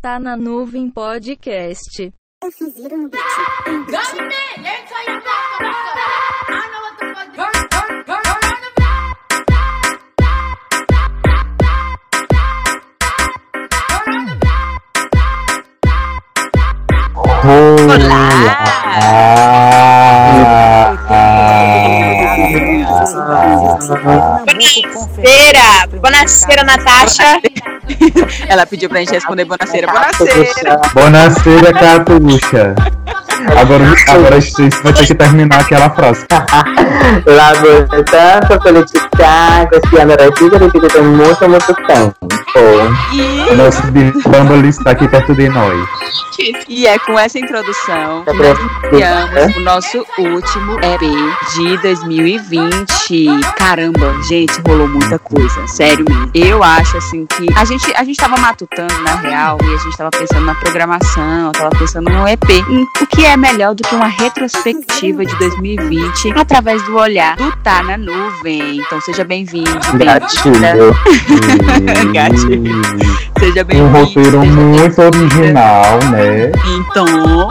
Tá na nuvem podcast. Bonaceira! Bonaceira, Natasha! Ela pediu pra gente responder Bonaceira. Bonaceira! Bonaceira, Catuxa. Agora, agora a gente vai ter que terminar aquela frase. Laborando política, cristiano repito, repito tem muito, muito tempo. O nosso Bumble está aqui perto de nós. E é com essa introdução que nós iniciamos o nosso último EP de 2020. Caramba, gente, rolou muita coisa. Sério mesmo. Eu acho assim que a gente, a gente tava matutando na real e a gente tava pensando na programação, tava pensando no EP. O que é melhor do que uma retrospectiva de 2020 através do olhar do Tá na Nuvem. Então seja bem-vindo. Gatilho. Gatilho. Seja Um bem-vindo. roteiro seja muito original, né? Então.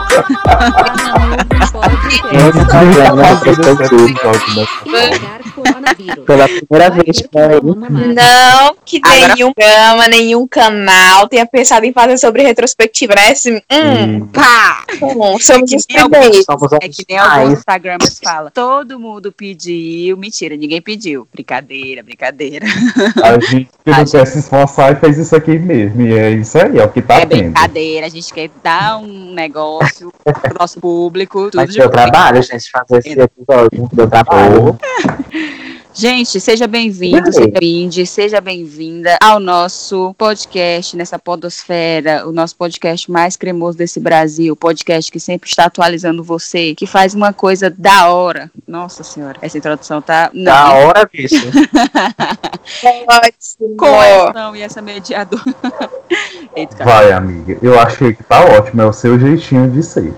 Pela primeira vez ele. Não que nenhum programa, nenhum canal tenha pensado em fazer sobre retrospectiva, né? Assim, hum, pá! somos os primeiros. É que nem alguns pais. Instagramers falam. Todo mundo pediu. Mentira, ninguém pediu. Brincadeira, brincadeira. A gente não quer se esforçar e fez isso aqui mesmo. E é isso aí, é o que tá é tendo. brincadeira. A gente quer dar um negócio pro nosso público. Tudo Mas de deu bom. trabalho, gente, fazer esse episódio. Deu trabalho. Gente, seja bem-vindo, seja bem-vinde, seja bem-vinda ao nosso podcast nessa podosfera, o nosso podcast mais cremoso desse Brasil, o podcast que sempre está atualizando você, que faz uma coisa da hora. Nossa senhora, essa introdução tá não, Da hora, bicho. Ótimo. com essa não e essa mediadora. Eita. Vai, amiga. Eu achei que tá ótimo, é o seu jeitinho de ser.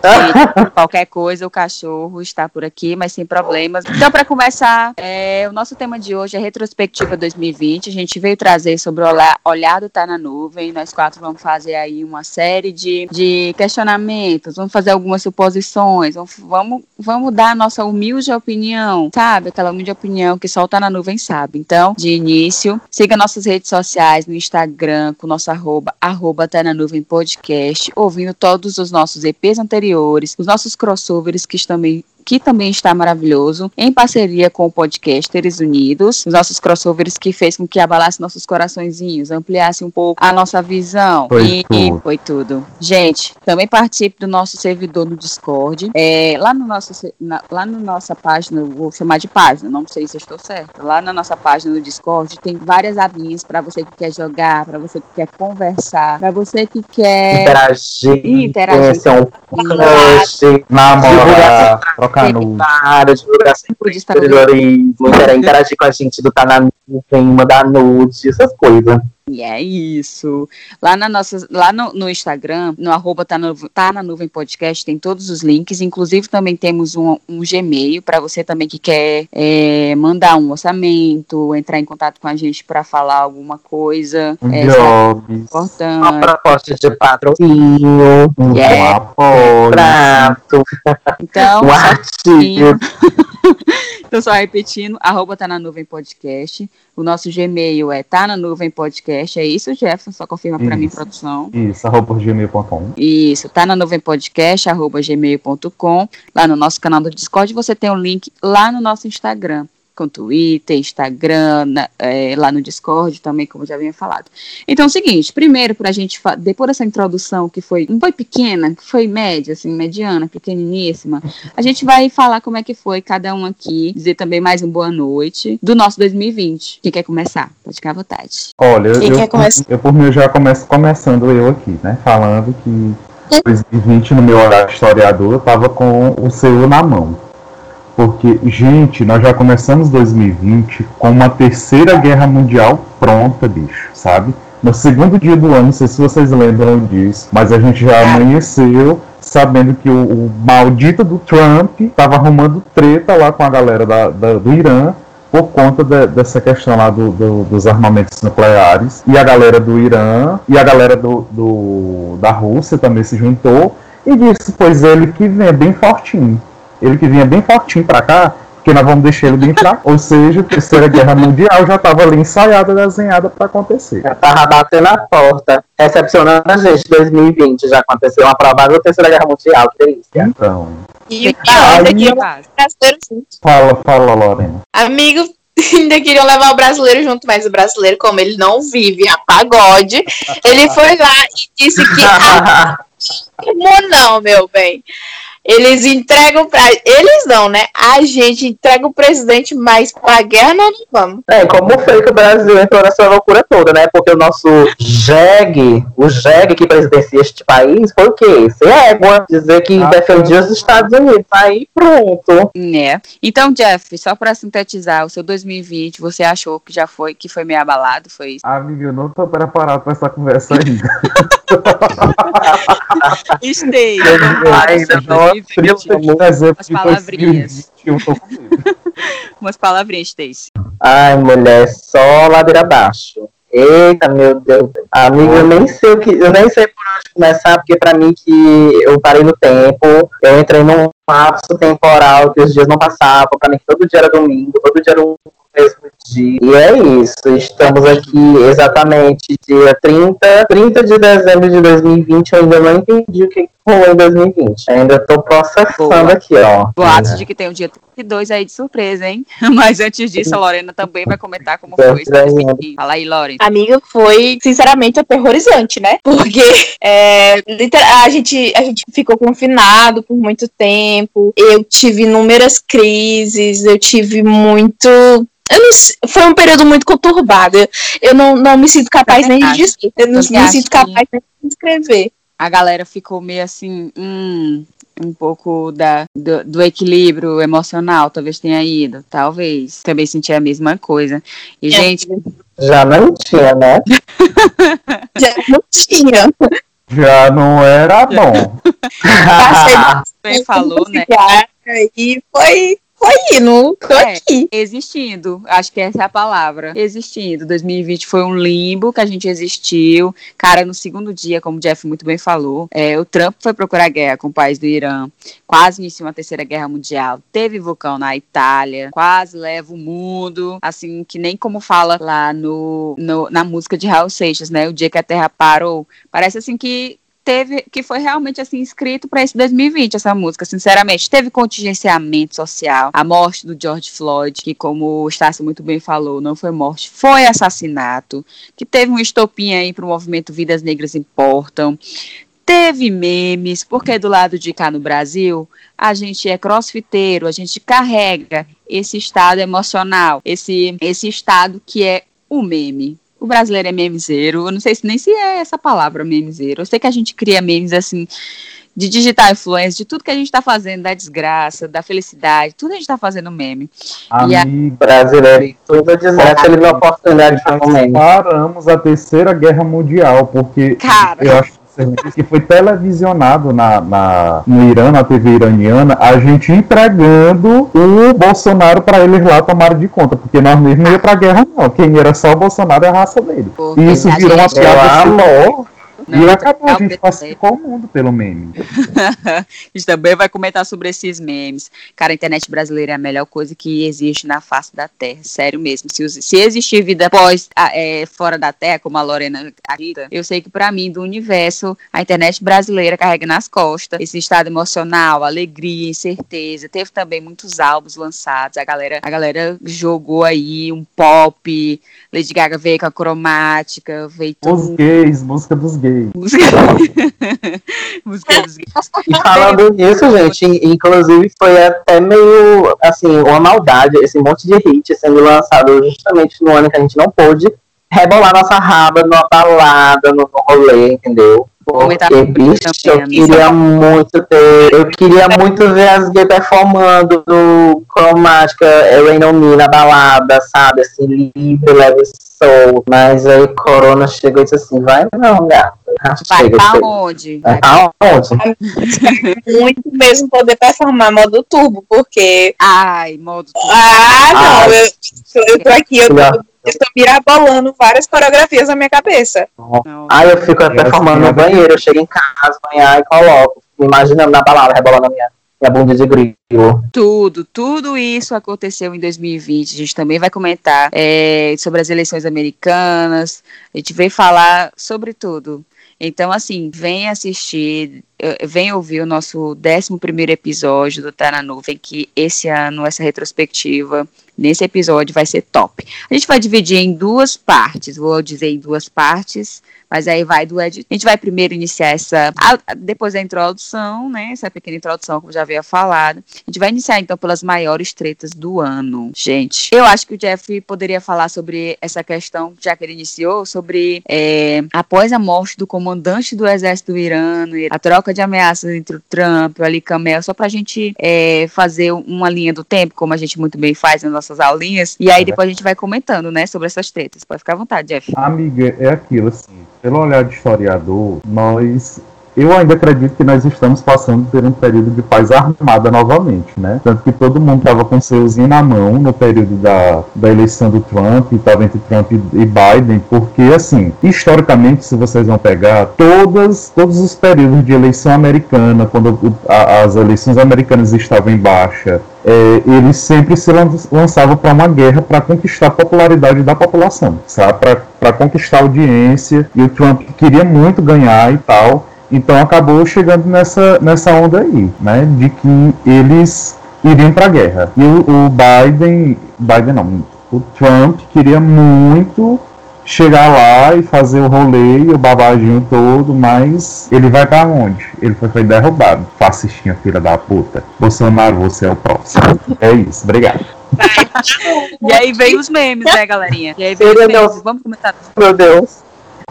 Qualquer coisa, o cachorro está por aqui, mas sem problemas. Então, para começar, é, o nosso tema de hoje é retrospectiva 2020. A gente veio trazer sobre o olhado tá na nuvem. Nós quatro vamos fazer aí uma série de, de questionamentos, vamos fazer algumas suposições, vamos, vamos, vamos dar a nossa humilde opinião, sabe? Aquela humilde opinião que só o tá na nuvem sabe. Então, de início, siga nossas redes sociais no Instagram com nosso arroba, arroba tá na nuvem podcast, ouvindo todos os nossos EPs anteriores, os nossos crossovers que também que também está maravilhoso, em parceria com o Podcasters Unidos, os nossos crossovers que fez com que abalasse nossos coraçõezinhos, ampliasse um pouco a nossa visão. Foi e, tudo. e foi tudo. Gente, também participe do nosso servidor no Discord. É, lá no nosso na, lá na nossa página, vou chamar de página, não sei se eu estou certa. Lá na nossa página no Discord tem várias abinhas para você que quer jogar, para você que quer conversar, para você que quer Interagir. Interagir. Conhecer um crush. Namorar, trocar nude. Para divulgar seu Pude estar empreendedorismo, inter- interagir com a gente do Tá na Nuvem, mandar nude, essas coisas. E é isso. Lá, na nossa, lá no, no Instagram, no arroba tá, no, tá na nuvem podcast, tem todos os links. Inclusive, também temos um, um Gmail para você também que quer é, mandar um orçamento, entrar em contato com a gente para falar alguma coisa. Um É, jobs, Uma importante. proposta de patrocínio, um Yeah. apoio. prato, Então, um artigo. então, só repetindo, arroba tá na nuvem podcast. O nosso Gmail é tá na nuvem podcast. É isso, Jefferson? Só confirma para mim, produção. Isso, arroba gmail.com. Isso, tá na nuvem podcast, arroba gmail.com. Lá no nosso canal do Discord, você tem o link lá no nosso Instagram. Com Twitter, Instagram, na- é, lá no Discord também, como já havia falado. Então é o seguinte, primeiro pra gente, fa- depois dessa introdução que foi, não foi pequena, que foi média, assim, mediana, pequeniníssima, a gente vai falar como é que foi cada um aqui, dizer também mais um boa noite do nosso 2020. Quem quer começar? Pode ficar à vontade. Olha, Quem eu, quer começar? eu por mim eu já começo começando eu aqui, né? Falando que 2020 no meu horário historiador eu tava com o seu na mão. Porque, gente, nós já começamos 2020 com uma terceira guerra mundial pronta, bicho, sabe? No segundo dia do ano, não sei se vocês lembram disso, mas a gente já amanheceu sabendo que o, o maldito do Trump estava arrumando treta lá com a galera da- da- do Irã por conta de, dessa questão lá do, do, dos armamentos nucleares. E a galera do Irã e a galera do, do da Rússia também se juntou e disse, pois ele que vem bem fortinho. Ele que vinha bem fortinho para cá, porque nós vamos deixar ele bem fraco. Ou seja, a Terceira Guerra Mundial já estava ali ensaiada, desenhada para acontecer. Já tava batendo a porta, recepcionando a gente 2020. Já aconteceu uma provável Terceira Guerra Mundial, que delícia. Então, E o queriam levar o brasileiro junto. fala, fala, Lorena. Amigo, ainda queriam levar o brasileiro junto, mas o brasileiro, como ele não vive a pagode, ele foi lá e disse que ah, como não, meu bem? Eles entregam pra. Eles não, né? A gente entrega o presidente, mas pra guerra nós não vamos. É, como foi que o Brasil entrou nessa loucura toda, né? Porque o nosso jegue, o jegue que presidencia este país, foi o quê? Ser égua, dizer que Ah, defendia os Estados Unidos. Aí pronto. Né? Então, Jeff, só pra sintetizar, o seu 2020, você achou que já foi, que foi meio abalado, foi isso? Amigo, eu não tô preparado para essa conversa ainda. Não de dezembro As palavrinhas. 2020, eu tô com medo. Umas palavrinhas, Stacy. Ai, mulher, só ladeira abaixo. Eita, meu Deus. Amigo, eu nem sei o que, eu nem sei por onde começar, porque pra mim que eu parei no tempo, eu entrei num lapso temporal que os dias não passavam, pra mim que todo dia era domingo, todo dia era um mesmo dia. E é isso, estamos aqui exatamente dia 30, 30 de dezembro de 2020, eu ainda não entendi o que rolou em 2020. Ainda tô processando Boa. aqui, ó. Boatos de que tem o dia 32 aí de surpresa, hein? Mas antes disso, a Lorena também vai comentar como foi esse Surpresa. 2020. Fala aí, Lorena. Amiga, foi sinceramente aterrorizante, né? Porque é, a, gente, a gente ficou confinado por muito tempo. Eu tive inúmeras crises, eu tive muito. Eu não sei, foi um período muito conturbado. Eu- não, não me sinto capaz nem de dizer. Eu não me sinto capaz nem de descrever. A galera ficou meio assim, hum, um pouco da, do, do equilíbrio emocional, talvez tenha ido, talvez. Também senti a mesma coisa. E, gente, Já não tinha, né? Já não tinha. Já não era bom. Passei falou, né? E foi, foi indo. Tô É. aqui. Existindo, acho que essa é a palavra. Existindo. 2020 foi um limbo que a gente existiu. Cara, no segundo dia, como o Jeff muito bem falou, é, o Trump foi procurar guerra com o país do Irã, quase iniciou uma terceira guerra mundial. Teve vulcão na Itália, quase leva o mundo, assim, que nem como fala lá no, no- na música de Raul Seixas, né? O dia que a Terra parou. Parece assim que teve que foi realmente assim escrito para esse 2020 essa música, sinceramente. Teve contingenciamento social, a morte do George Floyd, que como o Estácio muito bem falou, não foi morte, foi assassinato, que teve um estopim aí para o movimento Vidas Negras Importam. Teve memes, porque do lado de cá no Brasil, a gente é crossfiteiro, a gente carrega esse estado emocional, esse, esse estado que é o meme. O brasileiro é memezeiro, eu não sei se nem se é essa palavra memezeiro. Eu sei que a gente cria memes assim de digital influência, de tudo que a gente tá fazendo, da desgraça, da felicidade, tudo a gente tá fazendo meme. E a- Amigo, brasileiro, tudo desgraça, ele viu a oportunidade de comer. paramos a Terceira Guerra Mundial, porque Cara. eu acho que foi televisionado na, na- no Irã, na TV iraniana, a gente entregando o Bolsonaro para eles lá tomarem de conta, porque nós mesmos não ia pra guerra, não. Quem era só o Bolsonaro é a raça dele. Porque E isso virou uma piada amor. Não, e acabou, a não, gente pacificou o mundo pelo meme. a gente também vai comentar sobre esses memes. Cara, a internet brasileira é a melhor coisa que existe na face da Terra. Sério mesmo. Se, os- se existir vida pós, a- é, fora da Terra, como a Lorena acredita, eu sei que pra mim, do universo, a internet brasileira carrega nas costas esse estado emocional, alegria, incerteza. Teve também muitos álbuns lançados. A galera, a galera jogou aí um pop. Lady Gaga veio com a cromática, veio Os tudo. gays, música dos gays. Música, música dos E falando nisso, gente, in- inclusive foi até meio, assim, uma maldade, esse monte de hit sendo lançado justamente no ano que a gente não pôde rebolar nossa raba numa balada, no rolê, entendeu? Porque, bicho, eu queria muito ter, eu queria muito ver as gays performando no cromática, Rain on Me na balada, sabe, assim, livre, leve soul, mas aí Corona chegou e disse assim, vai não, gata, Ah, Vai chega, pra chega. onde? Vai Aonde? Muito mesmo poder performar modo turbo, porque. Ai, modo. Ah, não, Ah. eu, eu tô aqui, eu tô, Tô mirabolando várias coreografias na minha cabeça. Não. Aí eu fico performando no banheiro, eu chego em casa, banhar e coloco. Me imaginando na balada, rebolando a minha, minha bunda de grilo. Tudo, tudo isso aconteceu em 2020. A gente também vai comentar é, sobre as eleições americanas. A gente veio falar sobre tudo. Então, assim, vem assistir, vem ouvir o nosso 11 episódio do Tá na Nuvem, que esse ano, essa retrospectiva, nesse episódio vai ser top. A gente vai dividir em duas partes, vou dizer em duas partes, mas aí vai do Ed. A gente vai primeiro iniciar essa, a- depois da introdução, né, essa pequena introdução, como já havia falado. A gente vai iniciar então pelas maiores tretas do ano. Gente, eu acho que o Jeff poderia falar sobre essa questão, já que ele iniciou, sobre é, após a morte do comandante do exército irano, a troca de ameaças entre o Trump e o Ali Kamel, só pra gente é, fazer uma linha do tempo, como a gente muito bem faz nas nossas aulinhas, e aí depois a gente vai comentando, né, sobre essas tretas. Pode ficar à vontade, Jeff. Amiga, é aquilo assim, pelo olhar de historiador, nós. Eu ainda acredito que nós estamos passando por um período de paz armada novamente, né? Tanto que todo mundo estava com seuzinho na mão no período da, da eleição do Trump, estava entre Trump e e Biden, porque, assim, historicamente, se vocês vão pegar, todas, todos os períodos de eleição americana, quando a- as eleições americanas estavam em baixa, é, eles sempre se lan- lançavam para uma guerra para conquistar a popularidade da população? Para conquistar a audiência. E o Trump queria muito ganhar e tal. Então acabou chegando nessa, nessa onda aí, né? De que eles iriam para a guerra. E o, o Biden, Biden não, o Trump queria muito chegar lá e fazer o rolê e o babadinho todo, mas ele vai pra onde? Ele foi, foi derrubado. Fascistinha, filha da puta. Bolsonaro, você é o próximo. É isso, obrigado. E aí veio os memes, né, galerinha? E aí veio os Meu memes. Deus. Vamos comentar. Meu Deus.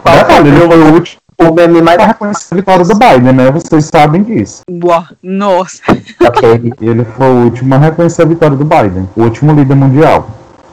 Qual falei, ele foi o último o meme mais a reconhecer a vitória do Biden, né? Vocês sabem disso. Uau, nossa. Ele foi o último a reconhecer a vitória do Biden, o último líder mundial.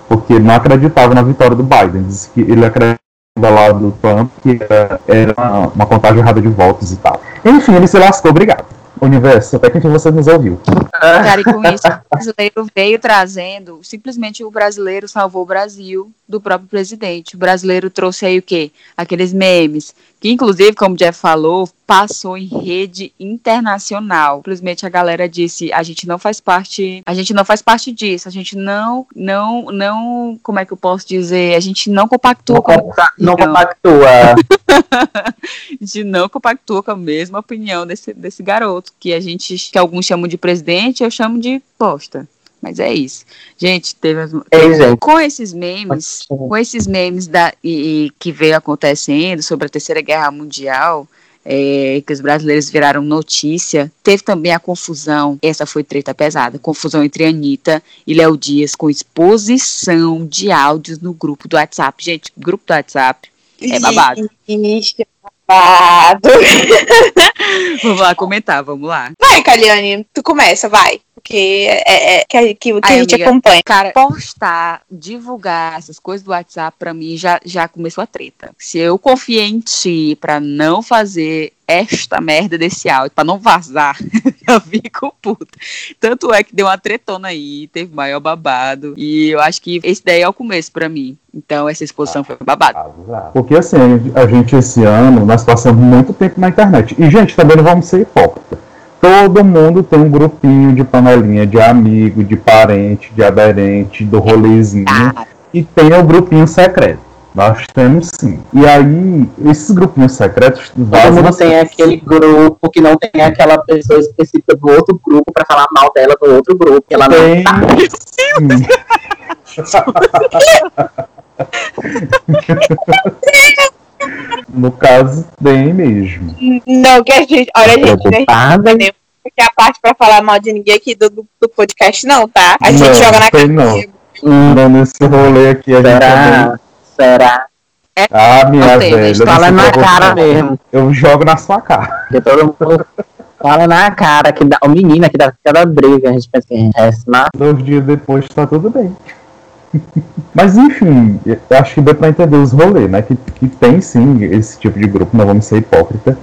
Porque ele não acreditava na vitória do Biden. Disse que ele acreditava lá do Trump que era, era uma, uma contagem errada de votos e tal. Enfim, ele se lascou, obrigado. Universo, até que você nos ouviu. Cara, e com isso, o brasileiro veio trazendo, simplesmente o brasileiro salvou o Brasil do próprio presidente. O brasileiro trouxe aí o quê? Aqueles memes, que inclusive, como o Jeff falou, passou em rede internacional. Simplesmente a galera disse, a gente não faz parte, a gente não faz parte disso, a gente não, não, não, como é que eu posso dizer? A gente não compactua Não, com a não opinião. compactua. a gente não compactua com a mesma opinião desse, desse garoto, que a gente, que alguns chamam de presidente, eu chamo de bosta. Mas é isso. Gente, teve gente. com esses memes, com esses memes da, e, e que veio acontecendo sobre a Terceira Guerra Mundial, é, que os brasileiros viraram notícia, teve também a confusão, essa foi treta pesada, confusão entre Anitta e Léo Dias com exposição de áudios no grupo do WhatsApp. Gente, grupo do WhatsApp é babado. Ixi, babado. Vamos lá comentar, vamos lá. Vai, Caliane, tu começa, vai. Porque é, é que, a- que, que a gente amiga. acompanha. Cara, postar, divulgar essas coisas do WhatsApp, pra mim, já, já começou a treta. Se eu confiei em ti pra não fazer esta merda desse áudio, pra não vazar, eu fico puta. Tanto é que deu uma tretona aí, teve maior babado. E eu acho que esse daí é o começo pra mim. Então, essa exposição foi babado. Porque assim, a gente esse ano, nós passamos muito tempo na internet. E, gente, também não vamos ser hipócritas. Todo mundo tem um grupinho de panelinha de amigo, de parente, de aderente, do rolezinho. E tem o grupinho secreto. Nós temos sim. E aí, esses grupinhos secretos Todo mundo tem aquele grupo que não tem aquela pessoa específica do outro grupo pra falar mal dela do outro grupo. Que ela não Tem. No caso, tem mesmo. Não, que a gente. Olha, gente, a gente Preocupada. porque a parte pra falar mal de ninguém aqui do, do, do podcast, não, tá? A gente Não, joga na tem cara. não. Não, nesse rolê aqui, a gente também... será? Será? Ah, minha Não tem, né? velha. Fala não na cara não. mesmo. Eu jogo na sua cara. Porque todo mundo fala na cara. Que dá, o menino que dá cada briga. A gente pensa que é mas Dois dias depois tá tudo bem. Mas enfim, acho que deu pra entender os rolês, né? Que, que tem sim esse tipo de grupo, não vamos ser hipócrita.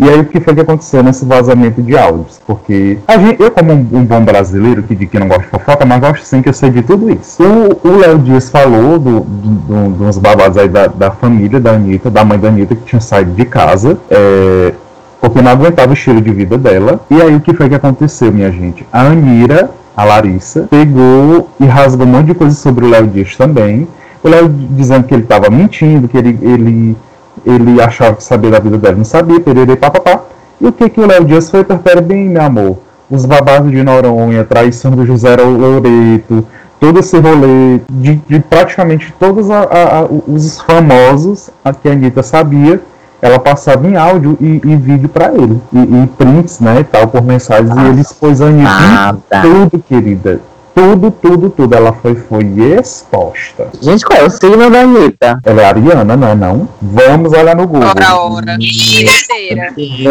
E aí o que foi que aconteceu nesse vazamento de áudios? Porque a gente, eu, como um, um bom brasileiro que, de que não gosta de fofoca, mas gosto sim que eu sei de tudo isso. O Léo Dias falou do, do, do- dos babados aí da, da família da Anitta, da mãe da Anitta, que tinha saído de casa. é, porque não aguentava o estilo de vida dela. E aí o que foi que aconteceu, minha gente? A Anira, a Larissa, pegou e rasgou um monte de coisa sobre o Léo Dias também. O Léo dizendo que ele estava mentindo, que ele, ele, ele achava que sabia da vida dela, não sabia, pererê, papapá. E o que que o Léo Dias foi? Perfere bem, meu amor. Os babados de Noronha, traição do José Loreto, todo esse rolê de, de praticamente todos a- a- a- os famosos a que a Anitta sabia, ela passava em áudio e, e vídeo pra ele. E, e prints, né, e tal, por mensagens. e ele expôs a Anitta Nada. tudo, querida. Tudo, tudo, tudo. Ela foi, foi exposta. Gente, qual é o signo da Anitta? Ela é ariana, não é não? Vamos olhar no Google. Ora, ora. Brincadeira. Signo,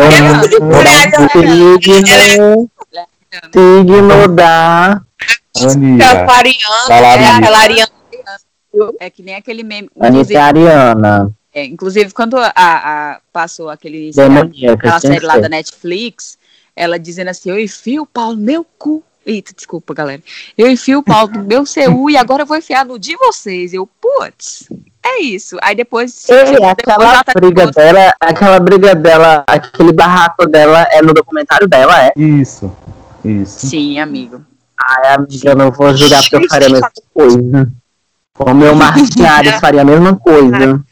signo da Anira. Aquela Ariana, Falaram é Ariana. É que nem aquele meme. Anitta Ariana. É, inclusive quando a, a- passou aquele Demoníaca. aquela série lá da Netflix, ela dizendo assim, eu enfio o pau no meu cu. Eita, desculpa, galera. Eu enfio o pau no meu CU e agora eu vou enfiar no de vocês. Eu, putz, é isso. Aí depois. Ei, depois aquela ela tá briga de dela, aquela briga dela, aquele barraco dela é no documentário dela, é? Isso. Isso. Sim, amigo. Ai, amiga, eu não vou julgar porque eu faria a mesma coisa. O meu Marciares faria a mesma coisa.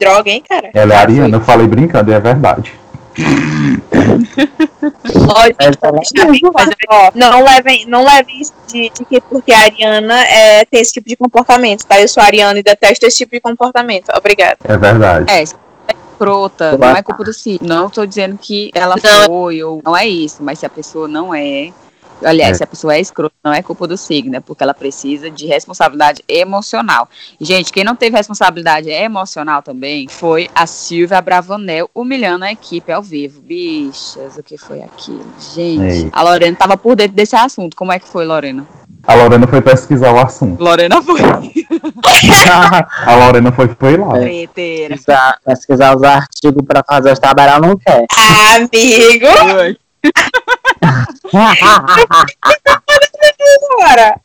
Droga, hein, cara? Ela é ariana, eu falei brincando, e é verdade. Ó, não levem, não levem isso de, de que porque a Ariana é, tem esse tipo de comportamento, tá? Eu sou ariana e detesto esse tipo de comportamento. Obrigada. É verdade. É, escrota, não é culpa do signo. Não tô dizendo que ela Não. foi ou não é isso, mas se a pessoa não é. Aliás, É. se a pessoa é escrota, não é culpa do signo, é porque ela precisa de responsabilidade emocional. Gente, quem não teve responsabilidade emocional também foi a Silvia Bravanel humilhando a equipe ao vivo. Bichas, o que foi aquilo? Gente, Ei. a Lorena tava por dentro desse assunto. Como é que foi, Lorena? A Lorena foi pesquisar o assunto. Lorena foi. A Lorena foi, foi lá. Preteira. pesquisar, pesquisar os artigos pra fazer os trabalhos, ela não quer. Amigo! Agora.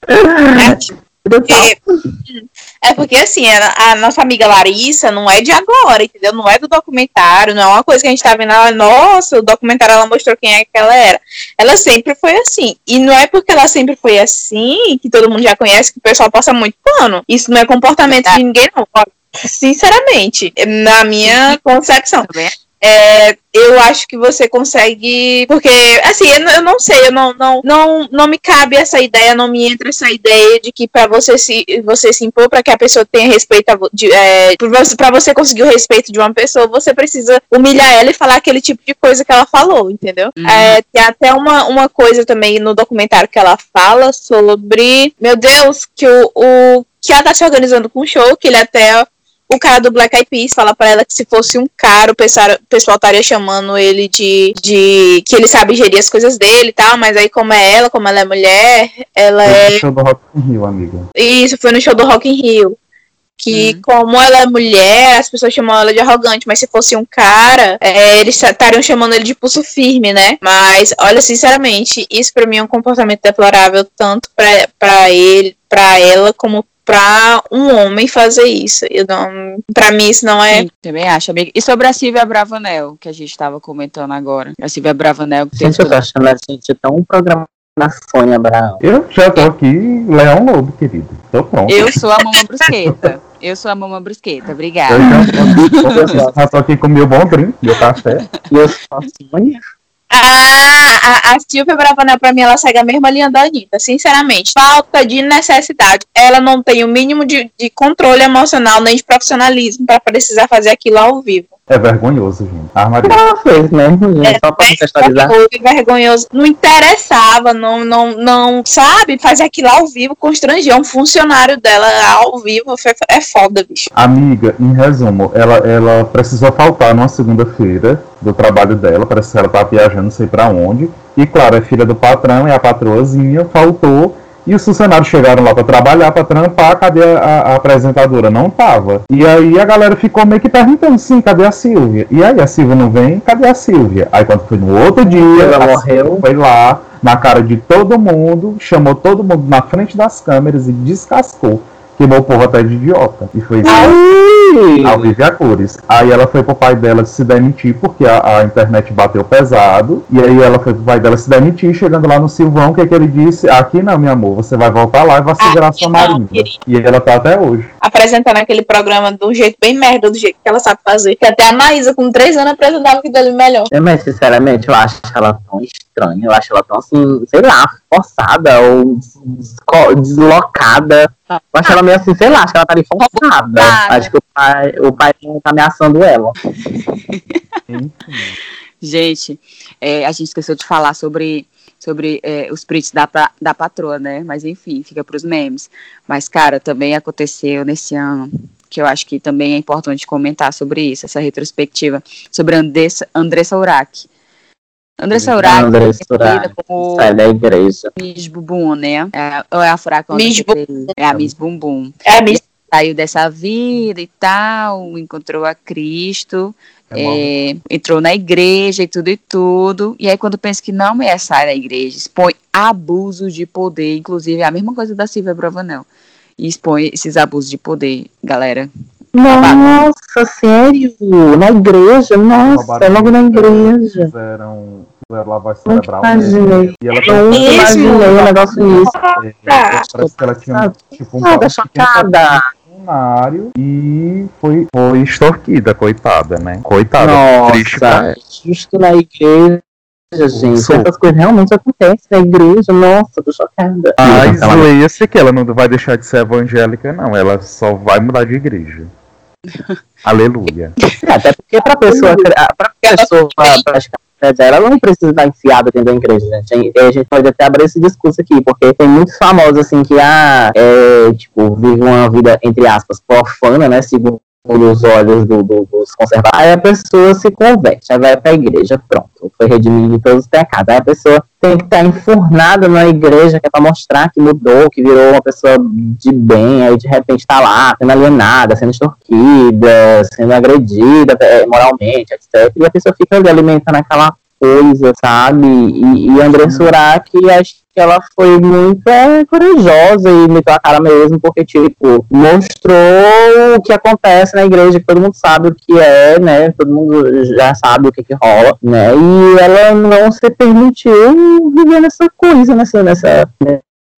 É, é porque assim, a, a nossa amiga Larissa não é de agora, entendeu? Não é do documentário, não é uma coisa que a gente tá vendo, ela, nossa, o documentário ela mostrou quem é que ela era. Ela sempre foi assim. E não é porque ela sempre foi assim, que todo mundo já conhece, que o pessoal passa muito pano. Isso não é comportamento de ninguém, não. Sinceramente, na minha concepção. É, eu acho que você consegue. Porque, assim, eu, não- eu não sei, eu não, não, não, não me cabe essa ideia, não me entra essa ideia de que pra você se, você se impor, pra que a pessoa tenha respeito, a, de, é, pra você- pra você conseguir o respeito de uma pessoa, você precisa humilhar ela e falar aquele tipo de coisa que ela falou, entendeu? Uhum. É, tem até uma, uma coisa também no documentário que ela fala sobre. Meu Deus, que o, o que ela tá se organizando com um show, que ele até o cara do Black Eyed Peas fala pra ela que se fosse um cara, o pessoal, o pessoal estaria chamando ele de, de que ele sabe gerir as coisas dele e tal, mas aí como é ela, como ela é mulher, ela é. Foi no show do Rock in Rio, amiga. Isso, foi no show do Rock in Rio. Que Uhum. como ela é mulher, as pessoas chamam ela de arrogante, mas se fosse um cara, é, eles estariam chamando ele de pulso firme, né? Mas, olha, sinceramente, isso pra mim é um comportamento deplorável, tanto pra, pra ele, pra ela, como pra um homem fazer isso. Eu não, pra mim isso não é. Sim, também acho, amiga. E sobre a Silvia Bravanel, que a gente estava comentando agora. A Silvia Bravanel que tem Gente, eu tô achando a gente tão programa na Sônia Abraão. Eu já tô aqui, Leão Lobo, querido. Tô pronto. Eu sou a Mama Brusqueta. Eu sou a Mama Brusqueta, Eu obrigada. já, já tô aqui com meu bom drink, meu café. E eu sou a Sônia. Ah, a, a Silvia Bravanel, pra mim, ela segue a mesma linha da Anitta, sinceramente. Falta de necessidade. Ela não tem o mínimo de, de controle emocional nem de profissionalismo pra precisar fazer aquilo ao vivo. É vergonhoso, gente. Maria. Ela fez mesmo, gente, só pra contextualizar. Foi vergonhoso. Não interessava, não, não, não, sabe? Fazer aquilo ao vivo, constrangia um funcionário dela ao vivo. É foda, bicho. Amiga, em resumo, ela, ela precisou faltar numa segunda-feira do trabalho dela, parece que ela tá viajando, não sei pra onde. E claro, é filha do patrão, é a patroazinha, faltou E os funcionários chegaram lá para trabalhar, para trampar, cadê a, a, apresentadora? Não tava. E aí a galera ficou meio que perguntando, sim, cadê a Silvia? E aí a Silvia não vem, cadê a Silvia? Aí quando foi no outro dia, Ela morreu. Foi lá, na cara de todo mundo, chamou todo mundo na frente das câmeras e descascou. Queimou o povo até de idiota. E foi a Olivia Cores. Aí ela foi pro pai dela se demitir, porque a, a internet bateu pesado. E aí ela foi pro pai dela se demitir, chegando lá no Silvão, o que, que ele disse? Aqui não, meu amor, você vai voltar lá e vai segurar Aqui sua querido. E ela tá até hoje. Apresentando aquele programa do jeito bem merda, do jeito que ela sabe fazer. Que até a Maísa, com três anos, apresentava aquilo ali melhor. É, Mas, sinceramente, eu acho ela tão estranha. Eu acho ela tão, assim, sei lá, forçada ou deslocada. Eu acho ela meio assim, sei lá, acho que ela tá ali forçada. Acho que o pai, o pai tá ameaçando ela. Gente, é, a gente esqueceu de falar sobre, sobre é, os prints da, da patroa, né? Mas enfim, fica pros memes. Mas, cara, também aconteceu nesse ano, que eu acho que também é importante comentar sobre isso, essa retrospectiva, sobre Andressa, Andressa Urach. Andressa Urach Andressa é Urach. como Sai da igreja. Miss Bumbum, né? É, ou é a furacão Miss CPI? É a Miss Bumbum. É a Miss Saiu dessa vida e tal, encontrou a Cristo, É é, entrou na igreja e tudo e tudo. E aí, quando pensa que não ia sair da igreja, expõe abusos de poder, inclusive é a mesma coisa da Silvia Bravanel. E expõe esses abusos de poder, galera. Nossa, sério? Na igreja? Nossa, roubaram logo na igreja. Fizeram, fizeram lavagem cerebral. imaginei. E ela Eu nunca Mesmo? imaginei um negócio isso. é, parece que ela tinha tipo um Nada, um chocada. funcionário e foi, foi extorquida, coitada, né? Coitada. Nossa, justo na igreja, gente. Sou. Essas coisas realmente acontecem na igreja. Nossa, tô chocada. Mas Ela- leia-se que ela não vai deixar de ser evangélica, não. Ela só vai mudar de igreja. Aleluia. É, Até porque pra pessoa, pra pessoa praticar ela não precisa estar enfiada dentro da igreja, gente. A gente pode até abrir esse discurso aqui, porque tem muitos famosos, assim, que, ah, é, tipo, vivem uma vida, entre aspas, profana, né, segundo os olhos do- do- dos conservadores. Aí a pessoa se converte, aí vai pra igreja, pronto, foi redimido de todos os pecados. Aí a pessoa tem que estar enfurnada na igreja, que é pra mostrar que mudou, que virou uma pessoa de bem, aí de repente tá lá, sendo alienada, sendo extorquida, sendo agredida eh, moralmente, etc. E a pessoa fica ali alimentando aquela coisa, sabe? E, e André Surak, acho que ela foi muito é, corajosa e meteu a cara mesmo, porque, tipo, mostrou o que acontece na igreja, que todo mundo sabe o que é, né? Todo mundo já sabe o que que rola, né? E ela não se permitiu viver nessa coisa, nessa, nessa,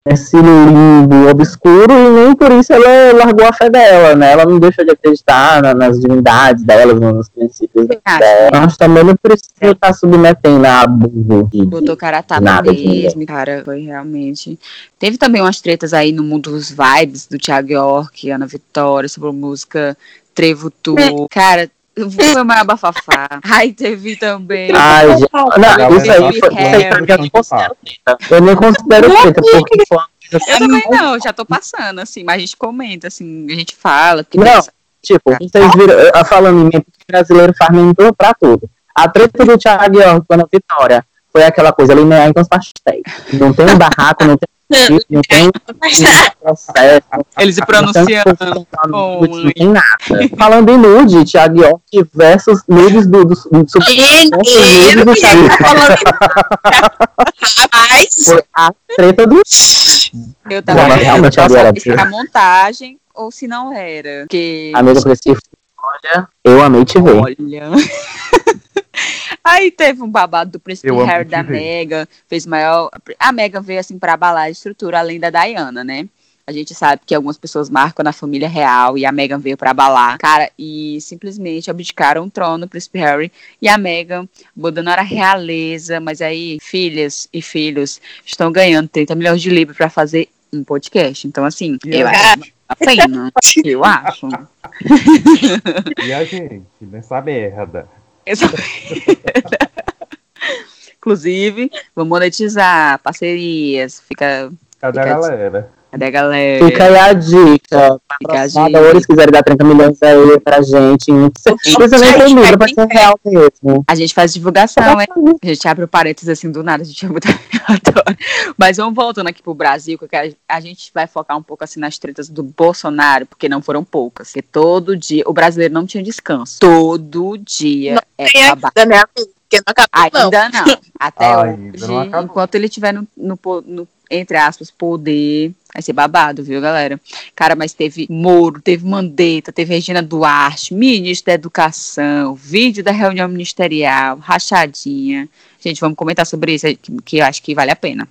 nesse limbo obscuro e nem por isso ela largou a fé dela, né? Ela não deixou de acreditar na- nas divindades dela, nos princípios Ah, dela. Mas também não precisa estar submetendo a abuso de, Botou cara a tapa mesmo, cara. Foi realmente. Teve também umas tretas aí no mundo dos vibes do Thiago York, Ana Vitória, sobre a música Trevo Tu. Cara, foi uma bafafá. Aí teve também. Ai, gente, não, isso aí, foi, isso aí pra mim eu nem considero treta. Eu nem considero treta, porque foi uma coisa Eu também não, já tô passando, assim, mas a gente comenta, assim, a gente fala. Não, tipo, vocês viram, falando em mim, porque brasileiro faz meme pra- pra tudo. A treta do Thiago York com a Vitória foi aquela coisa ali, né, com os pastéis. Não tem um barraco, não tem não tem processo. Eles se pronunciando. posição, não tem nada. Falando em nude, Thiago York versus nudes do, do, do, do Menino, do que Thiago tá falando. Rapaz, Foi a treta do Eu tava vendo se era montagem ou se não era. Porque. amigo Recife. Olha, eu amei te ver. Olha. Aí teve um babado do príncipe Eu Harry da. Meghan, fez maior. A Meghan veio assim pra abalar a estrutura além da Diana, né? A gente sabe que algumas pessoas marcam na família real e a Meghan veio pra abalar. Cara, e simplesmente abdicaram o trono do príncipe Harry e a Meghan abandonaram a realeza, mas aí filhas e filhos estão ganhando 30 milhões de libras pra fazer um podcast. Então, assim, eu acho a pena. Eu acho. E a gente, nessa merda. Inclusive, vamos monetizar, parcerias, fica. Cadê a Fica- galera? Cadê a galera? Fica aí a dica. Fica a Patrocinadores quiserem dar 30 milhões aí pra gente. Não precisa nem ter livro, ser real mesmo. A gente faz divulgação, hein? A gente abre o parênteses assim do nada, a gente é muito aleatório. Mas vamos voltando aqui pro Brasil, porque a, gente vai focar um pouco assim nas tretas do Bolsonaro, porque não foram poucas. Porque todo dia, o brasileiro não tinha descanso. Todo dia Não é Tem ainda, né? Porque não acabou, não. Ainda não. Até Ainda não hoje, acabou. enquanto ele estiver no, no no, entre aspas, poder, vai ser babado, viu, galera? Cara, mas teve Moro, teve Mandetta, teve Regina Duarte, ministro da Educação, vídeo da reunião ministerial, rachadinha. Gente, vamos comentar sobre isso, que, eu acho que vale a pena.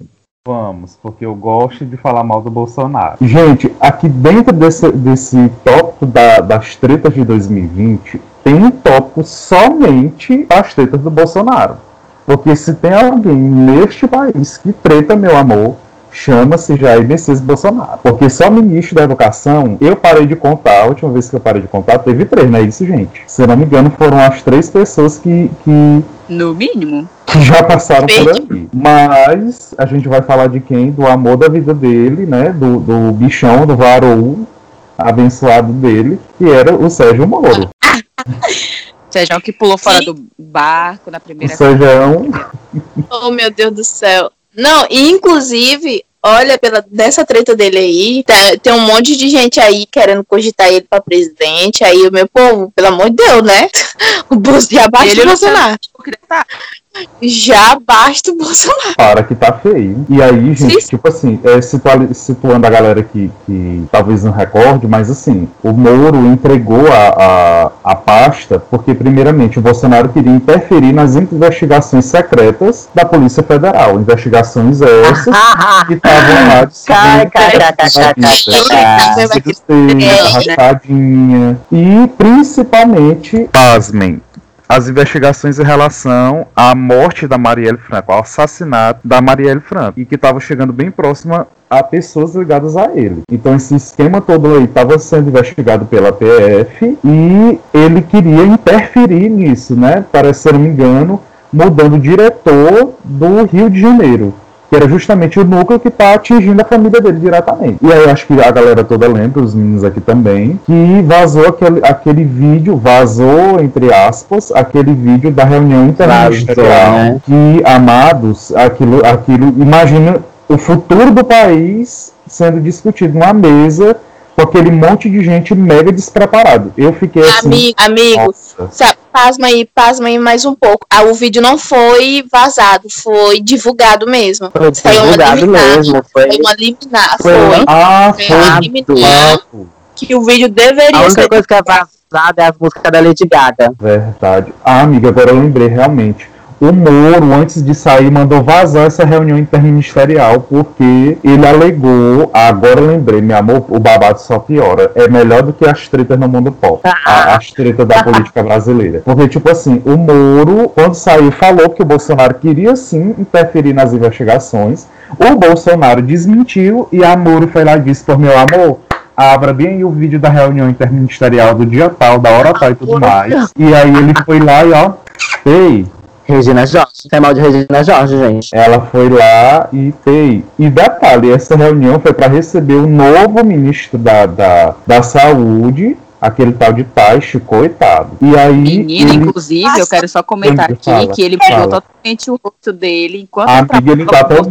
Vamos, porque eu gosto de falar mal do Bolsonaro. Gente, aqui dentro desse, desse tópico da- das tretas de 2020, tem um tópico somente das tretas do Bolsonaro. Porque se tem alguém neste país que treta, meu amor, chama-se Jair Messias Bolsonaro. Porque só ministro da educação, eu parei de contar, a última vez que eu parei de contar, teve três, não é isso, gente? Se eu não me engano, foram as três pessoas que, que No mínimo. que já passaram por aqui. Mas a gente vai falar de quem? Do amor da vida dele, né? Do, do bichão, do varou abençoado dele, que era o Sérgio Moro. Sejam que pulou fora do barco na O primeira Sérgio Oh, meu Deus do céu. Não, e inclusive, olha, pela, nessa treta dele aí, tá- tem um monte de gente aí querendo cogitar ele pra presidente. Aí o meu povo, pelo amor de Deus, né? O Bolso já basta Ele o não Bolsonaro. Já basta o Bolsonaro. para que tá feio. E aí, gente, Sim. tipo assim, é, situa- situando a galera que, que talvez não recorde, mas assim, o Moro entregou a, a, a pasta porque, primeiramente, o Bolsonaro queria interferir nas investigações secretas da Polícia Federal. Investigações essas que estavam lá de Cai, cai, cai, cai, cai, cai, cai. arrastadinha. E principalmente, pasmem, as investigações em relação à morte da Marielle Franco, ao assassinato da Marielle Franco, e que estava chegando bem próxima a pessoas ligadas a ele. Então esse esquema todo aí estava sendo investigado pela PF e ele queria interferir nisso, né? Parece, se não me engano, mudando o diretor do Rio de Janeiro que era justamente o núcleo que está atingindo a família dele diretamente. E aí eu acho que a galera toda lembra, os meninos aqui também, que vazou aquele, aquele vídeo, vazou, entre aspas, aquele vídeo da reunião interministerial. Vazou, né? Que, amados, aquilo, aquilo, imagina o futuro do país sendo discutido numa mesa com aquele monte de gente mega despreparado. Eu fiquei assim, Amigo, amigo, sabe, pasma aí, pasma aí mais um pouco. Ah, o vídeo não foi vazado, foi divulgado mesmo. Foi Saiu uma divulgado liminar. mesmo. Foi, Foi uma liminar, Foi foi. Ah, Foi foi liminar que o vídeo a deveria única ser. coisa que é vazada é as músicas da Lady Gaga. Verdade. Ah, amiga, agora eu lembrei realmente. O Moro, antes de sair, mandou vazar essa reunião interministerial, porque ele alegou. ah, agora lembrei, meu amor, o babado só piora. É melhor do que as tretas no mundo pop. a- As tretas da política brasileira. Porque, tipo assim, o Moro, quando saiu, falou que o Bolsonaro queria sim interferir nas investigações. O Bolsonaro desmentiu e a Moro foi lá e disse: por meu amor. Abra bem o vídeo da reunião interministerial do dia tal, da hora tal e tudo mais. E aí ele foi lá e ó, ei, Regina Jorge. Tem mal de Regina Jorge, gente. ela foi lá e tem. E detalhe, essa reunião foi para receber o novo ministro da, da, da Saúde, aquele tal de Taishi, coitado. E aí. Menina, ele, inclusive, eu quero só comentar aqui fala, que ele mudou totalmente o rosto dele enquanto a amiga ele tá tão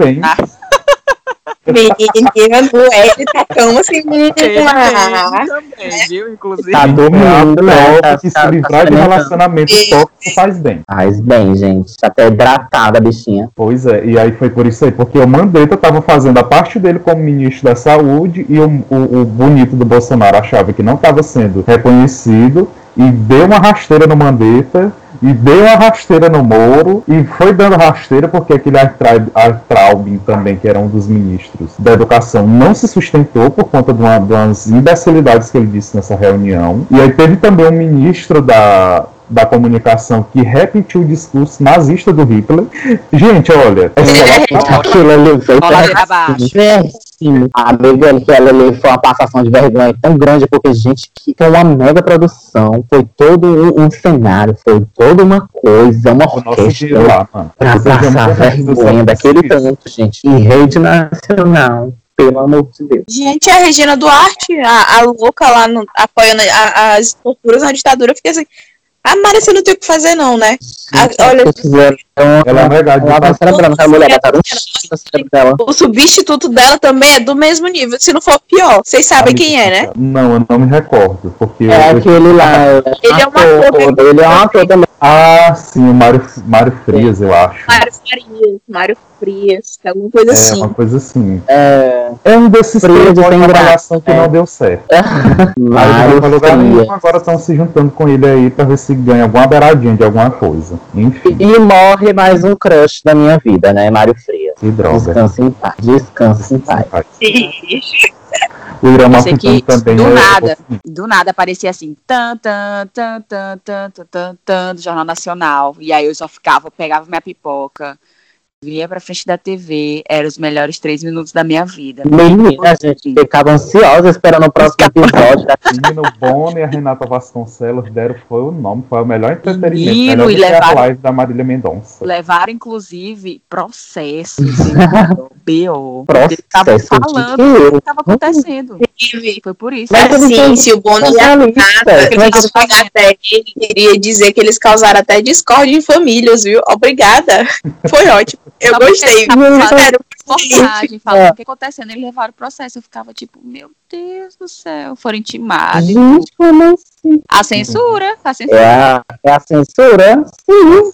bem. Menina, o L tá tão assim. ah, também, viu? Inclusive. Tá É a dormindo, né? Tá, que tá, se tá livrar de relacionamento tóxico faz bem. Faz bem, gente. Tá até hidratada a bichinha. Pois é, e aí foi por isso aí, porque o Mandetta tava fazendo a parte dele como ministro da saúde e o, o, o bonito do Bolsonaro achava que não estava sendo reconhecido e deu uma rasteira no Mandetta e deu uma rasteira no Moro e foi dando rasteira porque aquele Artra- Artraubin também, que era um dos ministros da educação, não se sustentou por conta de, uma, de umas imbecilidades que ele disse nessa reunião. E aí teve também um ministro da, da comunicação que repetiu o discurso nazista do Hitler. Gente, olha, é só Aquilo ali foi Péssimo. Amiga, aquela ali foi uma passação de vergonha tão grande, porque, gente, que foi uma mega produção. Foi todo um, um cenário, foi toda uma coisa, uma o orquestra. lá. Pra passar vergonha daquele tanto, gente. Em rede nacional. Pelo amor de Deus. Gente, a Regina Duarte, a, a louca lá no, apoiando a- as torturas na ditadura, eu fiquei assim. Ah, Mari, você não tem o que fazer, não, né? Ah, olha, Eles fizeram Ela é verdade. lavagem cerebral naquela mulher, dela. o substituto dela também é do mesmo nível, se não for pior. Vocês sabem quem é, né? Não, eu não me recordo. Porque É eu- aquele lá. Ele é um ator. Ele é um ator também. Ah, sim, o Mário, Mário Frias, eu acho. Mário Frias, Mário Frias, alguma coisa É assim. uma coisa assim. É, É um desses tem tem graça, avaliação que é. não deu certo. Aí não lugar nenhum, agora estão se juntando com ele aí pra ver se ganha alguma beiradinha de alguma coisa. Enfim, E morre mais um crush da minha vida, né? Mário Frias. que droga. Descansa em paz. Descansa em paz. O Malfitano que também do é- nada. Do nada aparecia assim, tan, tan, tan, tan, tan, tan, tan, tan, do Jornal Nacional. E aí eu só ficava, pegava minha pipoca, vinha pra frente da TV, eram os melhores três minutos da minha vida. Menina, a gente ficava ansiosa esperando o próximo episódio. Menino Bono e a Renata Vasconcelos deram foi o nome, foi o melhor entretenimento. Menino, melhor e que a levaram- live da Marília Mendonça. Levaram, inclusive, processos? BO. Processo Eles estavam de falando o que estava acontecendo. Inclusive, Foi por isso. Mas assim, se o Bono são a jornalistas, Renata, como que eles chegar até ele, queria dizer que eles causaram até discórdia em famílias, viu? Obrigada. Foi ótimo. Eu Só gostei. Sério, reportagem, falando o que acontecendo, eles levaram o processo. Eu ficava tipo, meu Deus do céu, foram intimados. Gente, como assim? A censura, a censura. É a, é a censura? Sim.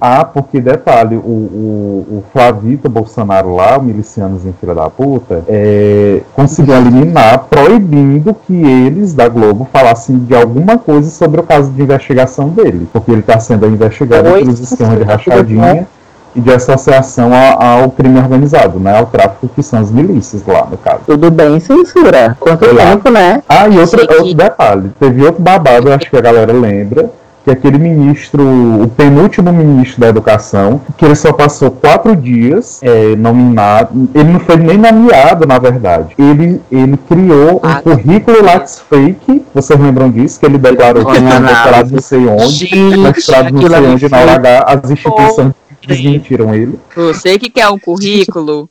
Ah, porque detalhe, o, o, o Flavito Bolsonaro lá, o milicianozinho filha da puta, é, conseguiu eliminar, proibindo que eles da Globo falassem de alguma coisa sobre o caso de investigação dele. Porque ele está sendo investigado Oi? pelos esquemas de rachadinha e de associação a- ao crime organizado, né? Ao tráfico que são as milícias lá, no caso. Tudo bem, censura. Quanto Sei lá. tempo, né? Ah, e outro, outro detalhe. Teve outro babado, acho que a galera lembra, que aquele ministro, o penúltimo ministro da educação, que ele só passou quatro dias é, nominado, ele não foi nem nomeado, na verdade. Ele, ele criou um Ah, currículo Lattes fake, vocês lembram disso? Que ele declarou que tinha doutorado não sei onde, mestrado não sei onde na UH, as instituições desmentiram ele. Você que quer um currículo,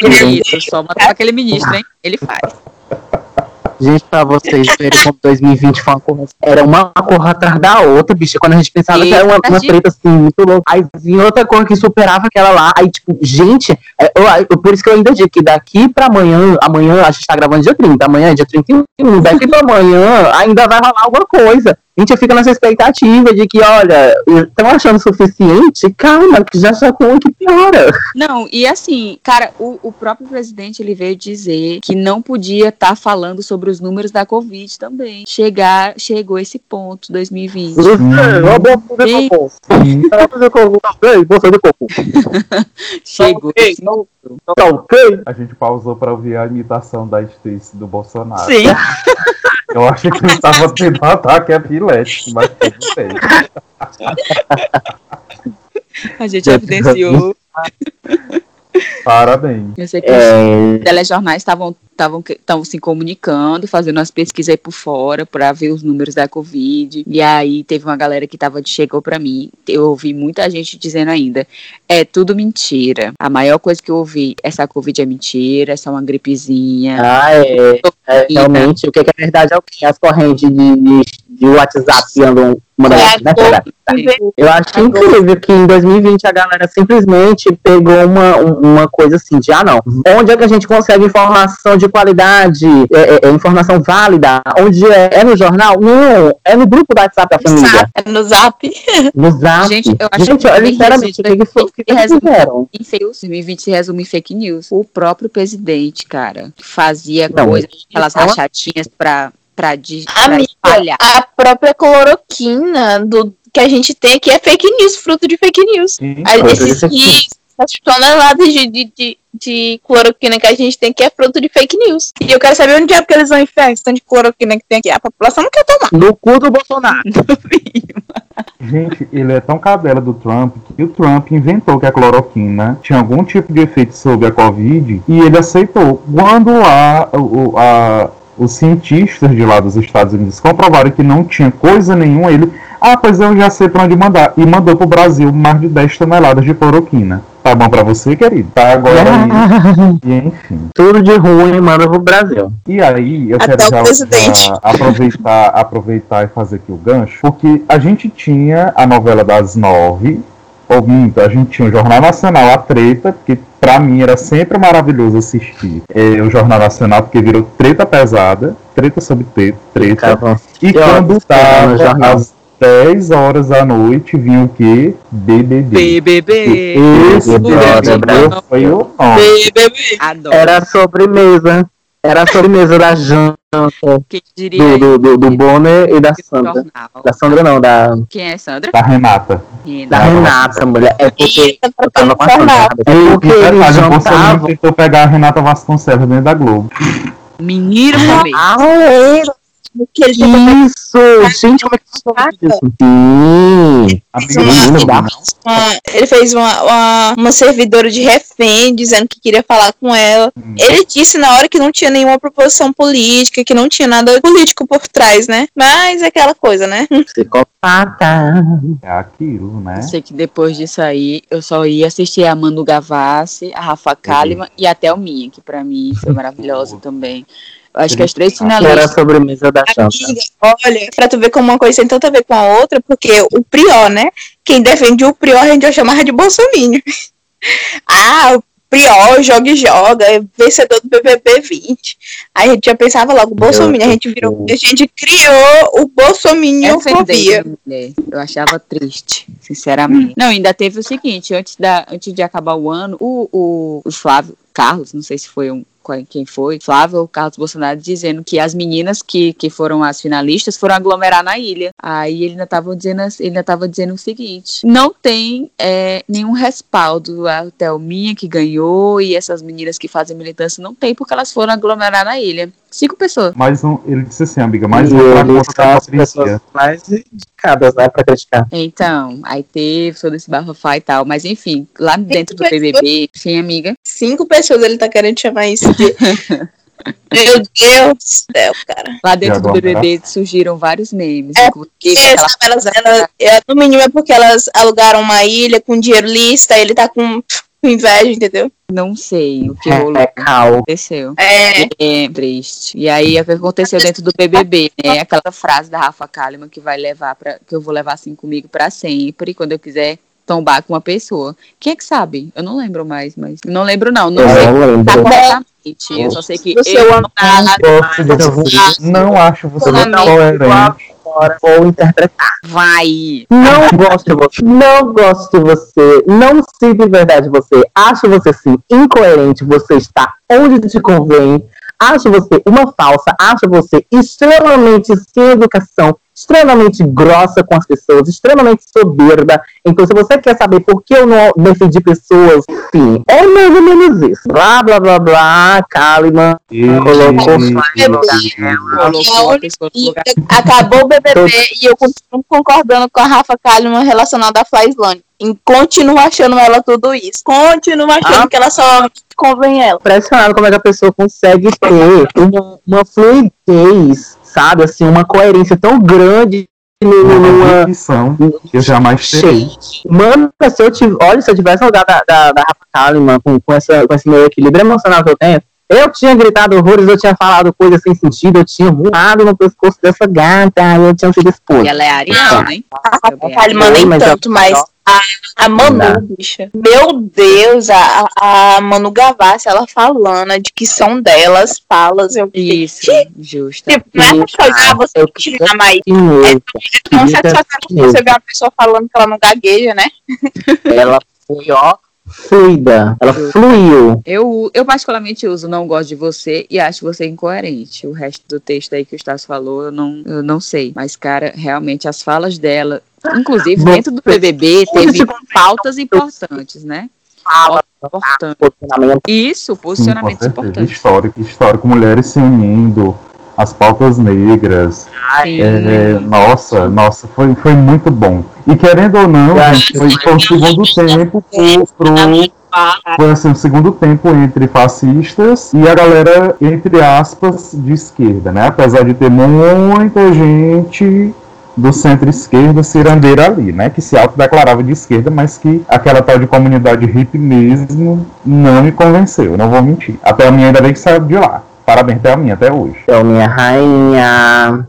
por isso, só botar aquele ministro, hein? Ele faz. Gente, pra vocês verem como 2020 foi uma corra. Era uma corra atrás da outra, bicha. Quando a gente pensava que era uma, uma treta assim, muito louca. Aí vinha outra cor que superava aquela lá. Aí, tipo, gente, é, eu- eu- por isso que eu ainda digo que daqui pra amanhã, amanhã a gente tá gravando dia 30, amanhã é dia 31, daqui pra amanhã ainda vai rolar alguma coisa. A gente fica nessa expectativa de que, olha, estão achando suficiente? Calma, que já já com que piora. Não, e assim, cara, o, o próprio presidente ele veio dizer que não podia estar falando sobre os números da Covid também. Chegar, chegou esse ponto, 2020. Ó, bom, fazer Sim. cocô. E Vai fazer cocô, tá ok? Vou fazer cocô. Chegou ok, esse não- Tá ok? a gente pausou para ouvir a imitação da Stacy do Bolsonaro. Sim. Eu acho que ele estava tendo um ataque epilético, mas tudo bem. A gente evidenciou. Parabéns. Eu sei que os É, telejornais estavam estavam estavam se comunicando, fazendo umas pesquisas aí por fora para ver os números da Covid. E aí teve uma galera que tava chegou para mim, eu ouvi muita gente dizendo ainda, é tudo mentira. A maior coisa que eu ouvi, essa Covid é mentira, é só uma gripezinha. Ah, é, é, realmente, o que que é verdade é o que? As correntes de, de, de WhatsApp que andam mandando, É, né? Eu acho incrível que em 2020 a galera simplesmente pegou uma, um- uma coisa assim de, ah, não, onde é que a gente consegue informação de qualidade, é, é- é informação válida? Onde é? É no jornal? Não, é no grupo do WhatsApp da família, É no zap. no Zap. Gente, eu acho Gente, que olha, sinceramente, o que, que, foi, o que, que fizeram? Em fake news, 2020 se resume em fake news. O próprio presidente, cara, fazia Não, coisas, aquelas ela- rachadinhas pra, pra, de, pra Amiga, espalhar. a própria cloroquina do, que a gente tem aqui é fake news, fruto de fake news. Sim, A- de Esses as toneladas de, de, de, de cloroquina que a gente tem aqui é fruto de fake news. E eu quero saber onde é que eles vão enfiar esse tanto de cloroquina que tem aqui. A população não quer tomar. No cu do Bolsonaro. Gente, ele é tão cadela do Trump que o Trump inventou que a cloroquina tinha algum tipo de efeito sobre a Covid e ele aceitou. Quando a, o- a, os cientistas de lá dos Estados Unidos comprovaram que não tinha coisa nenhuma, ele, ah, pois eu já sei para onde mandar. E mandou pro Brasil mais de 10 toneladas de cloroquina. Tá bom para você, querido? Tá agora aí. E enfim. Tudo de ruim manda pro Brasil. E aí, eu Até quero já, já aproveitar, aproveitar e fazer aqui o gancho, porque a gente tinha a novela das nove, ou minto, a gente tinha o Jornal Nacional, a treta, porque pra mim era sempre maravilhoso assistir é, o Jornal Nacional, porque virou treta pesada, treta sobre treta. Ficava- E Que horas quando que era tava às 10 horas da noite, vinha o quê? BBB. BBB. Esse BBB Brother. foi o nome. Adoro. Era a sobremesa. Era a sobremesa da janta Quem diria do, do, do, do Bonner e da Sandra. Da Sandra não, da, Quem é Sandra? Da Renata. da Renata, mulher. É porque Eita, eu tava com a. Sandra. É porque eles jantavam. tentou pegar a Renata Vasconcelos dentro da Globo. Menino. Ah, é. Que Isso! Gente, como é que Caraca. isso? Sim! Uma- ele fez uma, uma, uma servidora de refém dizendo que queria falar com ela. Hum. Ele disse na hora que não tinha nenhuma proposição política, que não tinha nada político por trás, né? Mas é aquela coisa, né? Psicopata. É aquilo, né? Eu sei que depois disso aí, eu só ia assistir a Manu Gavassi, a Rafa Kalimann e a Thelminha, que pra mim foi maravilhosa também. Acho que as três Que era a finalistas. sobremesa da. Amiga, olha, pra tu ver como uma coisa tem tanto a ver com a outra, porque o Prior, né? Quem defende o Prior a gente já chamava de Bolsonaro. ah, o Prior joga e joga, é vencedor do BBB 20. Aí a gente já pensava logo, Bolsonaro, a gente virou, a gente criou o mulher. Eu achava triste, sinceramente. Não, ainda teve o seguinte, antes, da, antes de acabar o ano, o, o, o Flávio Carlos, não sei se foi um quem foi, Flávio Carlos Bolsonaro, dizendo que as meninas que, que foram as finalistas foram aglomerar na ilha. Aí ele ainda estava dizendo, ele ainda tava dizendo o seguinte: não tem é, nenhum respaldo. A Thelminha que ganhou e essas meninas que fazem militância não tem, porque elas foram aglomerar na ilha. Cinco pessoas. Mais um, ele disse assim, amiga, mais e um pra as pessoas hipocrisia. mais indicadas, né, pra criticar. Então, aí teve todo esse bafafá e tal. Mas enfim, lá dentro do BBB, sim, amiga. Cinco pessoas ele tá querendo chamar isso de. Meu Deus do céu, cara. Lá dentro do? BBB surgiram vários memes. É, Porque, aquela sabe, elas, elas- é, no mínimo é porque elas alugaram uma ilha com dinheiro lista, ele tá com inveja, entendeu? Não sei o que rolou. É. Aconteceu. É, É triste. E aí, o que aconteceu dentro do BBB, né? Aquela frase da Rafa Kalimann que vai levar para que eu vou levar assim comigo pra sempre, quando eu quiser tombar com uma pessoa. Quem é que sabe? Eu não lembro mais, mas não lembro não, não Eu sei não tá lembro. corretamente. Eu só sei que Você eu não tá, Gosto de você. Não acho você amigo. coerente. Agora vou interpretar. vai. Não gosto de você. Não gosto de você. Não sinto de verdade você. Acho você sim incoerente. Você está onde te convém. Acho você uma falsa. Acho você extremamente sem educação. Extremamente grossa com as pessoas. Extremamente soberba. Então, se você quer saber por que eu não defendi pessoas, sim, é mais ou menos isso. Blá, blá, blá, blá. Kalimann colocou e lugar. acabou o BBB e eu continuo concordando com a Rafa Kalimann relacionada à Flyslane. E continuo achando ela tudo isso. Continuo achando Ah. que ela só convém ela. impressionado como é que a pessoa consegue ter uma, uma fluidez, Assim, uma coerência tão grande Uma numa. que eu jamais terei. Mano, se eu tive, olha, se eu tivesse lugar da, da, da Rafa Kalimann, com, com, essa, com esse meu equilíbrio emocional que eu tenho, eu tinha gritado horrores, eu tinha falado coisas sem sentido, eu tinha voado no pescoço dessa gata, eu tinha sido E expulso. ela é ariana, hein? A nem mas tanto, mas a, a Manu, Não. bicha. Meu Deus, a, a Manu Gavassi, ela falando a dicção delas, falas, eu Isso, justo. Tipo, não é pra chorar você eu tirar, mas Que mesmo. é tão satisfatório você ver uma pessoa falando que ela não gagueja, né? Ela foi, ó, fluida. Ela fluiu. Eu, eu particularmente uso Não Gosto de Você e acho você incoerente. O resto do texto aí que o Stas falou, eu não, eu não sei. Mas, cara, realmente as falas dela, inclusive Bom, dentro do BBB, teve pautas importantes, né? Fala, Importante. posicionamento. Isso, certeza. importantes. Histórico, histórico, mulheres se unindo, as pautas negras. É, nossa, nossa, foi, foi muito bom. E querendo ou não, gente, foi, foi um segundo tempo pro, pro Foi assim, um segundo tempo entre fascistas e a galera, entre aspas, de esquerda, né? Apesar de ter muita gente do centro-esquerda cirandeira ali, né? Que se autodeclarava de esquerda, mas que aquela tal de comunidade hippie mesmo não me convenceu, não vou mentir. Até a minha ainda bem que saiu de lá. Parabéns até a minha, até hoje. Então, minha rainha.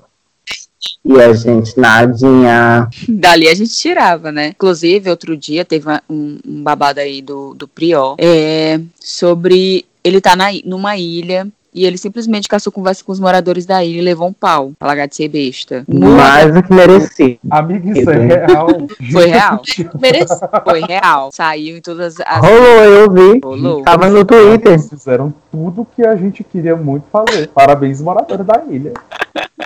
E a gente, Nadinha. Dali a gente tirava, né? Inclusive, outro dia teve um, um babado aí do, do Prior é, sobre ele tá na, numa ilha e ele simplesmente caçou conversa com os moradores da ilha e levou um pau. Pra largar de ser besta. Mais do que merecido. Amigo, isso é real. Foi real. Foi real. Saiu em todas as. Rolou, eu vi. Rolou. Tava no Twitter. Eles fizeram tudo que a gente queria muito fazer. Parabéns, moradores da ilha.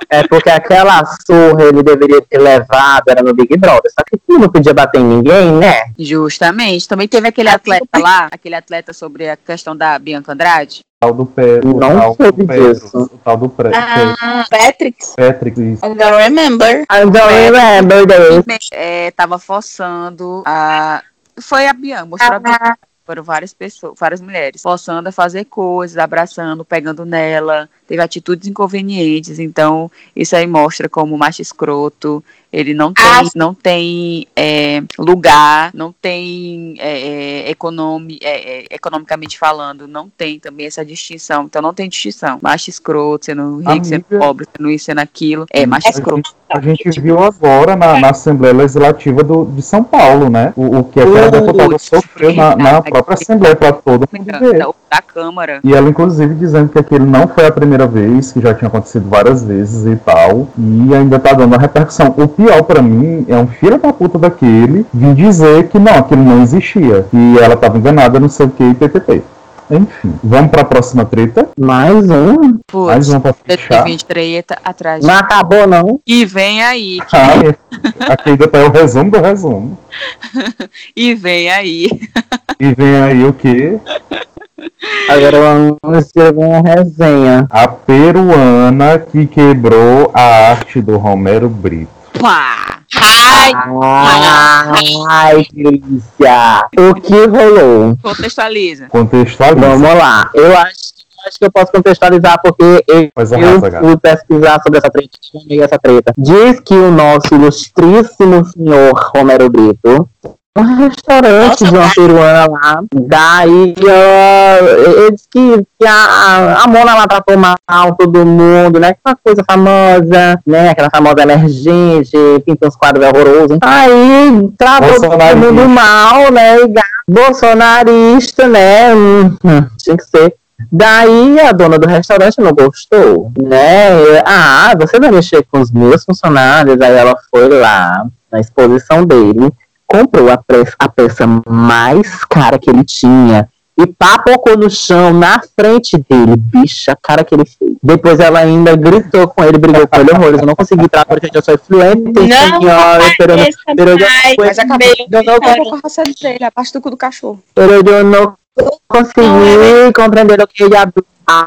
É porque aquela surra ele deveria ter levado, era no Big Brother. Só que ele não podia bater em ninguém, né? Justamente. Também teve aquele atleta lá, aquele atleta sobre a questão da Bianca Andrade. Tal do Pedro, Não tal soube do Pedro, disso. o tal do Pre Ah, Patrick. Patrick, isso. I don't remember. I don't remember this. É, tava forçando a. Foi a Bianca, mostrou a Bianca. Foram várias pessoas, várias mulheres, forçando a fazer coisas, abraçando, pegando nela, teve atitudes inconvenientes, então isso aí mostra como macho escroto, ele não tem, Ah. não tem é, lugar, não tem é, é, economi, é, é, economicamente falando, não tem também essa distinção, então não tem distinção, macho escroto, sendo rico, sendo Amiga. pobre, sendo isso, sendo aquilo, é macho A escroto. gente, a gente viu agora na, na Assembleia Legislativa do, de São Paulo, né? O, o que aquela Putz, deputada sofreu na, na verdade. própria Assembleia para todo mundo ver. Da, da Câmara. E ela, inclusive, dizendo que aquilo não foi a primeira vez, que já tinha acontecido várias vezes e tal, e ainda tá dando a repercussão. O pior pra mim é um filho da puta daquele vir dizer que não, aquilo não existia, que ela tava enganada, não sei o que, e ppp. Enfim, vamos pra próxima treta. Mais um. Mais Putz, uma pra fechar. 2023 tá atrás. Não acabou, não. E vem aí, Ah, aqui ainda tá o resumo do resumo. e vem aí. E vem aí o que? Agora vamos escrever uma resenha. A peruana que quebrou a arte do Romero Brito. Pá! Ai, Ai, que delícia. O que rolou? Contextualiza. Contextualiza. Vamos lá. Eu acho, eu acho que eu posso contextualizar porque eu, Pois eu arrasa, gata. fui pesquisar sobre essa treta, essa treta. Diz que o nosso ilustríssimo senhor Romero Brito um restaurante Nossa, de uma peruana lá. Daí, ó, ele disse que, que a, a, Mona lá tratou mal todo mundo, né? Aquela coisa famosa, né? Aquela famosa emergente, pinta uns quadros horrorosos. Aí, tratou todo mundo mal, né? E Bolsonarista, né? Hum, hum, tinha que ser. Daí a dona do restaurante não gostou, né? Ah, você vai mexer com os meus funcionários. Aí ela foi lá na exposição dele, comprou a, pre- a peça mais cara que ele tinha e papocou no chão na frente dele. Bicha, a cara que ele fez. Depois ela ainda gritou com ele, brigou com ele horrores. Eu não consegui entrar porque eu sou fluente Não, senhora, pero, pero, mais, Mas acabou Deus. com a raça dele, do cu do cachorro. pero eu não consegui compreender o que ele abriu.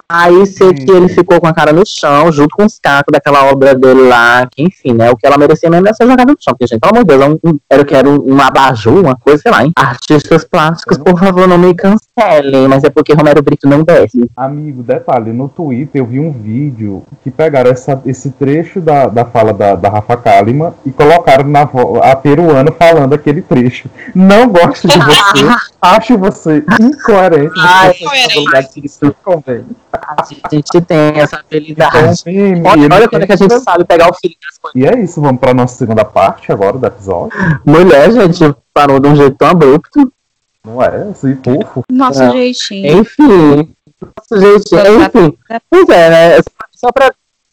Aí sei que ele ficou com a cara no chão, junto com os cacos daquela obra dele lá, que enfim, né? O que ela merecia mesmo era ser jogada no chão, porque, gente, pelo amor de Deus, é um- era o que era um, um abajur, uma coisa, sei lá, hein? Artistas plásticos, por favor, não me cancelem, mas é porque Romero Brito não desce. Amigo, detalhe, no Twitter eu vi um vídeo que pegaram essa- esse trecho da, da fala da, da Rafa Kalima e colocaram na a peruana falando aquele trecho. Não gosto de você, acho você incoerente. Ai, você tem A gente tem essa habilidade. Então, Olha, olha quando é que a gente sabe pegar o filho das coisas. E é isso, vamos pra nossa segunda parte agora do episódio. Mulher, gente, parou de um jeito tão abrupto. Não é? Assim, fofo. Nosso É. jeitinho. Enfim, gente, enfim. Pois é, né? Só pra,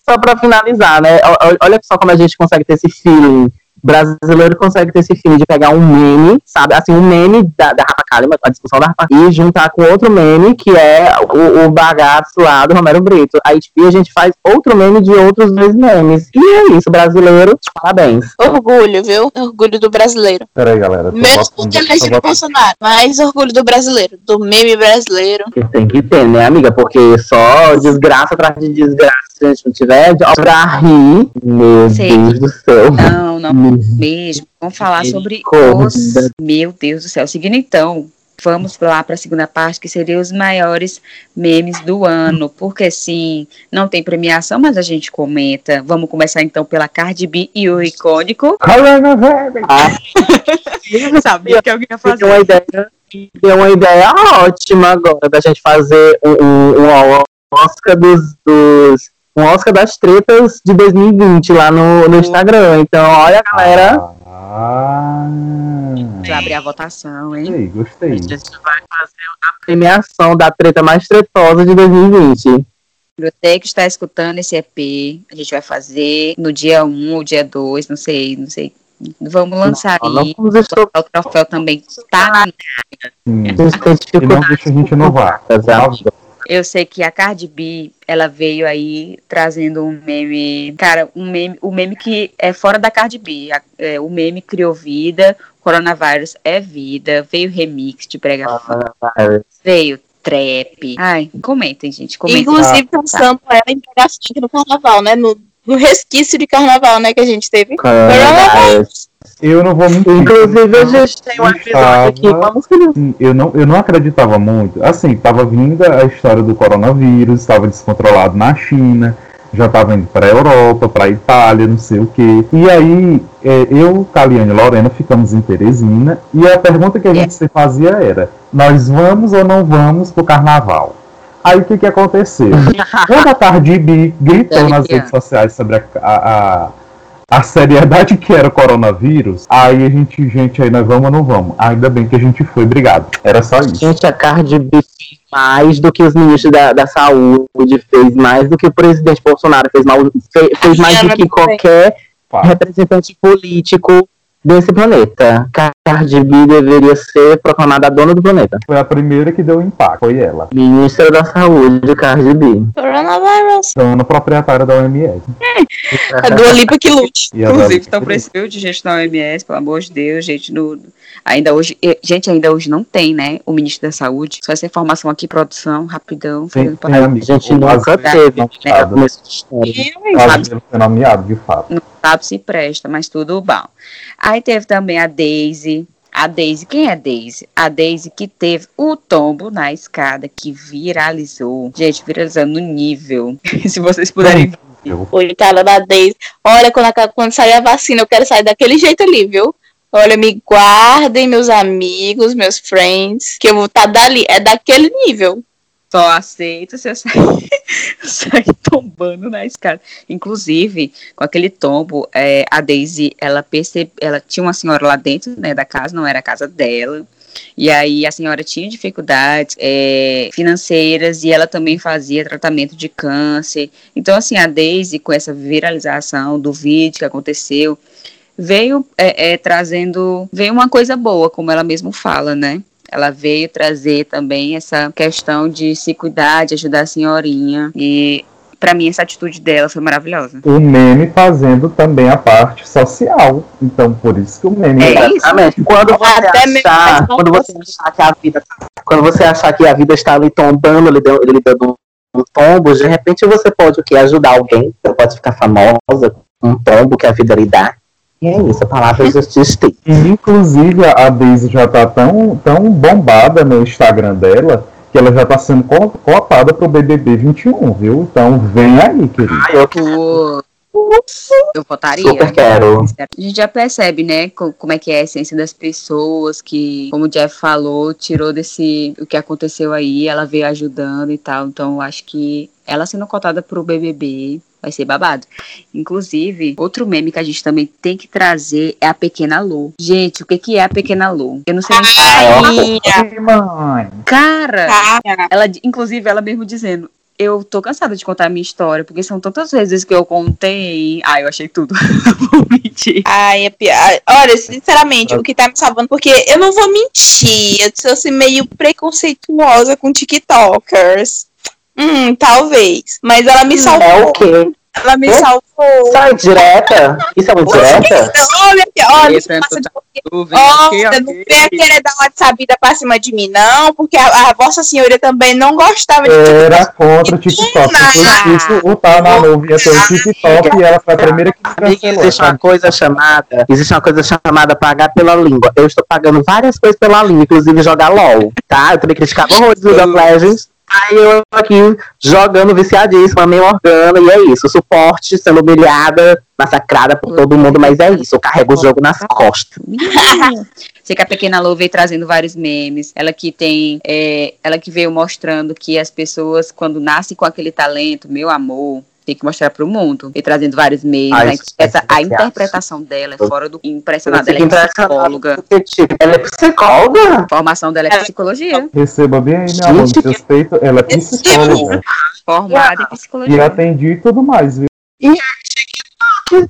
só pra finalizar, né? Olha só como a gente consegue ter esse feeling. Brasileiro consegue ter esse feeling de pegar um meme, sabe? Assim, um meme da, da Rafa Kalimann, a discussão da Rafa, e juntar com outro meme, que é o, o bagaço lá do Romero Brito. Aí, tipo, a gente faz outro meme de outros dois memes. E é isso, brasileiro, parabéns. Orgulho, viu? Orgulho do brasileiro. Peraí, galera. Menos do que a do Bolsonaro, mas orgulho do brasileiro, do meme brasileiro. Que tem que ter, né, amiga? Porque só desgraça atrás de desgraça, se a gente não tiver de- pra rir. Meu Sim. Deus do céu. Não, não mesmo. Vamos falar sobre os. Meu Deus do céu. Seguindo então, vamos lá para a segunda parte, que seria os maiores memes do ano. Porque sim, não tem premiação, mas a gente comenta. Vamos começar então pela Cardi B e o icônico. Ah, Eu sabia que alguém ia tem uma ideia, tem uma ideia ótima agora da gente fazer um, um, um Oscar dos, dos um Oscar das tretas de 2020 lá no, no Instagram. Então, olha, galera. Ah, Vai abrir a votação, hein? gostei, gostei. A gente vai fazer a premiação da treta mais tretosa de 2020. Você que está escutando esse EP, a gente vai fazer no dia 1 ou dia 2, não sei, não sei. Vamos lançar Não, não aí. vamos estou- O troféu também tá. Sim. A gente tem E não deixa a gente inovar. Exato. Eu sei que a Cardi B, ela veio aí trazendo um meme, cara, um meme, o meme que é fora da Cardi B. A- é, o meme criou vida, coronavírus é vida, veio remix de brega funk, veio trap. Ai, comentem, gente, comentem. Inclusive pensando ela em pegar funk no carnaval, né? No, no resquício de carnaval, né, que a gente teve. Coronavirus. Eu não vou mentir. Inclusive, a gente tem um episódio aqui. estava- Vamos Sim, eu não, eu não acreditava muito. Assim, tava vindo a história do coronavírus, estava descontrolado na China, já estava indo para a Europa, para a Itália, não sei o quê. E aí, é, eu, Caliane e Lorena ficamos em Teresina, e a pergunta que a gente se fazia era: nós vamos ou não vamos pro carnaval? Aí o que, que aconteceu? Quando a Cardi B gritou nas redes sociais sobre a, a, a, a seriedade que era o coronavírus, aí a gente, gente, aí nós vamos ou não vamos? Ainda bem que a gente foi, obrigado. Era só isso. Gente, a Cardi B fez mais do que os ministros da, da saúde, fez mais do que o presidente Bolsonaro, fez, mal, fe- fez mais do que qualquer representante político desse planeta. Cardi B deveria ser proclamada a dona do planeta. Foi a primeira que deu impacto, foi ela. Ministra da Saúde, Cardi B. Coronavirus. Dona proprietária da OMS. A Dua Lipa que lute. Inclusive, estão precisando de gente na OMS, pelo amor de Deus, gente, no, ainda hoje, gente, ainda hoje não tem, né, o ministro da Saúde. Só essa informação aqui, produção, rapidão. Fazendo tem amigo. A gente nunca teve, não né, de nomeado, fato. não sabe se presta, mas tudo bom. Aí teve também a Daisy. A Daisy, quem é Daisy? A Daisy que teve o tombo na escada, que viralizou. Gente, viralizando no nível. se vocês puderem Eu- Coitada da Daisy. Olha, quando, a- quando sair a vacina, eu quero sair daquele jeito ali, viu? Olha, me guardem, meus amigos, meus friends, que eu vou estar dali. É daquele nível. Só aceito se eu sair, sair tombando na escada. Inclusive, com aquele tombo, é, a Daisy, ela percebe, ela tinha uma senhora lá dentro, né, da casa, não era a casa dela. E aí a senhora tinha dificuldades é, financeiras e ela também fazia tratamento de câncer. Então, assim, a Daisy, com essa viralização do vídeo que aconteceu, veio é, é, trazendo, veio uma coisa boa, como ela mesmo fala, né? Ela veio trazer também essa questão de se cuidar, de ajudar a senhorinha. E pra mim essa atitude dela foi maravilhosa. O meme fazendo também a parte social. Então, por isso que o meme É isso. Exatamente. Quando você Até achar, quando você achar que a vida, quando você achar que a vida está ali tombando, ele deu, ele dando um tombo, de repente você pode o quê? Ajudar alguém, você pode ficar famosa com um tombo que a vida lhe dá. E é isso, a palavra justiça tem. E, inclusive, a Daisy já tá tão, tão bombada no Instagram dela que ela já tá sendo co- cotada pro BBB 21, viu? Então, vem aí, querido. Ah, eu quero, Eu votaria. super quero. A gente já percebe, né, co- como é que é a essência das pessoas, que, como o Jeff falou, tirou desse, o que aconteceu aí, ela veio ajudando e tal, então eu acho que ela sendo cotada pro BBB vai ser babado. Inclusive, outro meme que a gente também tem que trazer é a Pequena Lô. Gente, o que que é a Pequena Lô? Eu não sei nem Ai, mãe. Cara, cara. ela, inclusive, ela mesmo dizendo, eu tô cansada de contar a minha história, porque são tantas vezes que eu contei. Ah, eu achei tudo. Vou mentir. Ai, é pior. Olha, sinceramente, o que tá me salvando, porque eu não vou mentir, eu sou assim, meio preconceituosa com TikTokers. Hum, talvez. Mas ela me salvou. É o quê? Ela me salvou. Isso é direta? Isso é uma direta? Olha, olha, passa de Nuvem, Olha, não venha querer dar uma sabida pra cima de mim, não, porque a, a Vossa Senhoria também não gostava de Era contra o TikTok. Foi isso, o Tá na nuvem ia ter o TikTok e ela foi a primeira que cancelou. existe uma coisa chamada. Existe uma coisa chamada pagar pela língua. Eu estou pagando várias coisas pela língua, inclusive jogar LOL. Tá? Eu também criticava horrores do League of Legends. Aí eu aqui jogando viciadíssima, meio organa, e é isso. Suporte, sendo humilhada, massacrada por todo mundo, mas é isso. Eu carrego o jogo nas costas. Menina. Sei que a pequena Lou veio trazendo vários memes. Ela que tem. é, ela que veio mostrando que as pessoas, quando nascem com aquele talento, meu amor. Tem que mostrar pro mundo. E trazendo vários memes. Ai, a, isso essa- é a interpretação dela é fora do impressionada. Ela é psicóloga. porque, tipo, ela é psicóloga? A formação dela é psicologia. Receba bem aí, meu amor, respeito. Ela é psicóloga. Formada em E psicologia. atendi e tudo mais, viu?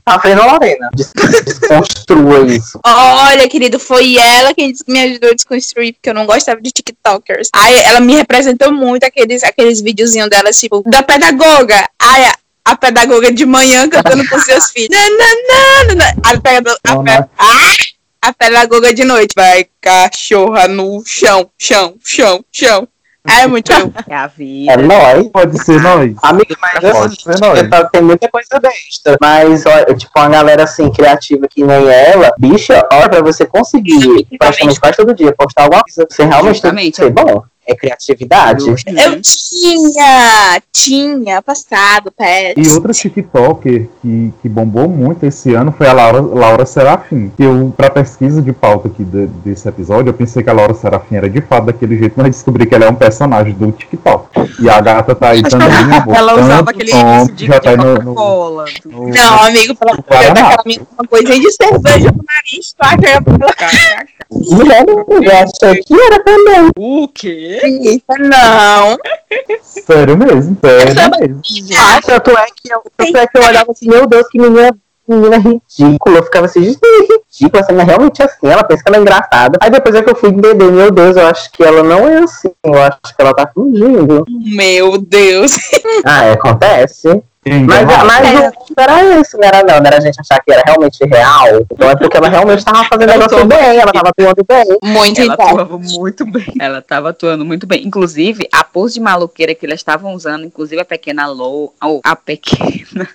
Tá vendo, Lorena? Des- Desconstrua isso. Olha, querido, foi ela quem me ajudou a desconstruir, porque eu não gostava de TikTokers. Aí ela me representou muito aqueles, aqueles videozinhos dela, tipo, da pedagoga. Ai, a, a pedagoga de manhã cantando com seus filhos. Nananana. A, pedagoga, a, Não, pe- Ai, a pedagoga de noite. Vai, cachorra no chão, chão, chão, chão. É muito bom. É a É vida. nóis. Pode ser nós. Amiga, mas Pode assim, ser nós. Tem muita coisa besta. Mas, olha, tipo, uma galera assim, criativa que nem ela, bicha, olha, pra você conseguir praticamente quase todo dia postar alguma coisa, você realmente tem que Justamente. ser bom. É criatividade. Eu tinha, tinha passado, pé. E outra TikToker que, que bombou muito esse ano foi a Laura, Laura Serafim. Que eu, pra pesquisa de pauta aqui de- desse episódio, eu pensei que a Laura Serafim era de fato daquele jeito, mas descobri que ela é um personagem do TikTok. E a gata tá aí também. Ela botando usava aquele início de, já de tá aí no, no, Coca-Cola. no- Não, amigo, pelo amor de daquela minha uma coisinha de cerveja no nariz, tu acha Mulher, eu achei que era também. O quê? Isso? Não. Sério mesmo, sério mesmo. Ah, tanto é que eu, tanto é que eu olhava assim, meu Deus, que menina, menina ridícula. Eu ficava assim, ridícula, essa menina é realmente assim, ela pensa que ela é engraçada. Aí depois é que eu fui entender, meu Deus, eu acho que ela não é assim, eu acho que ela tá fingindo. Meu Deus. Ah, é, acontece. Mas, mas É. o ponto era isso, não era não, não era a gente achar que era realmente real. Então é porque ela realmente tava fazendo Eu negócio tô- bem, ela tava atuando bem. Muito Ela atuava muito bem. Ela estava atuando muito bem. Inclusive, a pose de maloqueira que elas estavam usando, inclusive a pequena Lou, ou a pequena.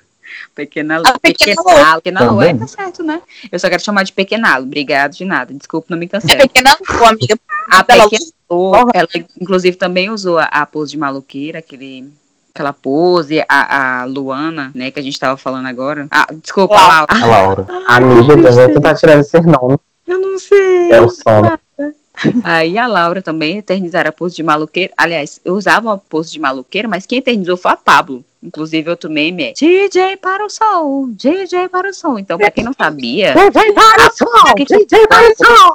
Pequena, A pequena Lou. Pequena, pequena Lou, é, tá certo, né? Eu só quero chamar de pequena Lou. Obrigado, de nada. Desculpa, não me É cancele. pequena Lu, amiga. A pequena Lou, ela inclusive também usou a, a pose de maloqueira, aquele. Aquela pose, a, a Luana, né, que a gente tava falando agora. Ah, desculpa, Laura. Laura. A Laura. Amiga, eu vou tentar tirar esse nome. Eu não sei. É o sono. Aí a Laura também eternizaram a pose de maluqueira. Aliás, eu usava a pose de maluqueira, mas quem eternizou foi a Pablo. Inclusive, outro meme é DJ para o som, DJ para o som. Então, pra quem não sabia, DJ para o som, DJ para o som,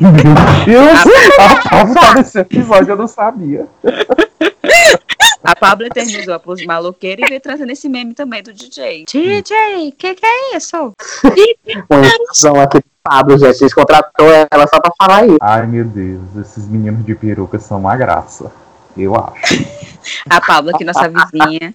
Meu Deus! A Pablo tá nesse episódio, eu não sabia. a Pablo eternizou a pose de maluqueira e veio trazendo esse meme também do DJ. DJ, que que é isso? Aqui do Pablo, gente. Eles contratou ela só pra falar isso. Ai, meu Deus, esses meninos de peruca são uma graça. Eu acho. A Pablo, aqui nossa vizinha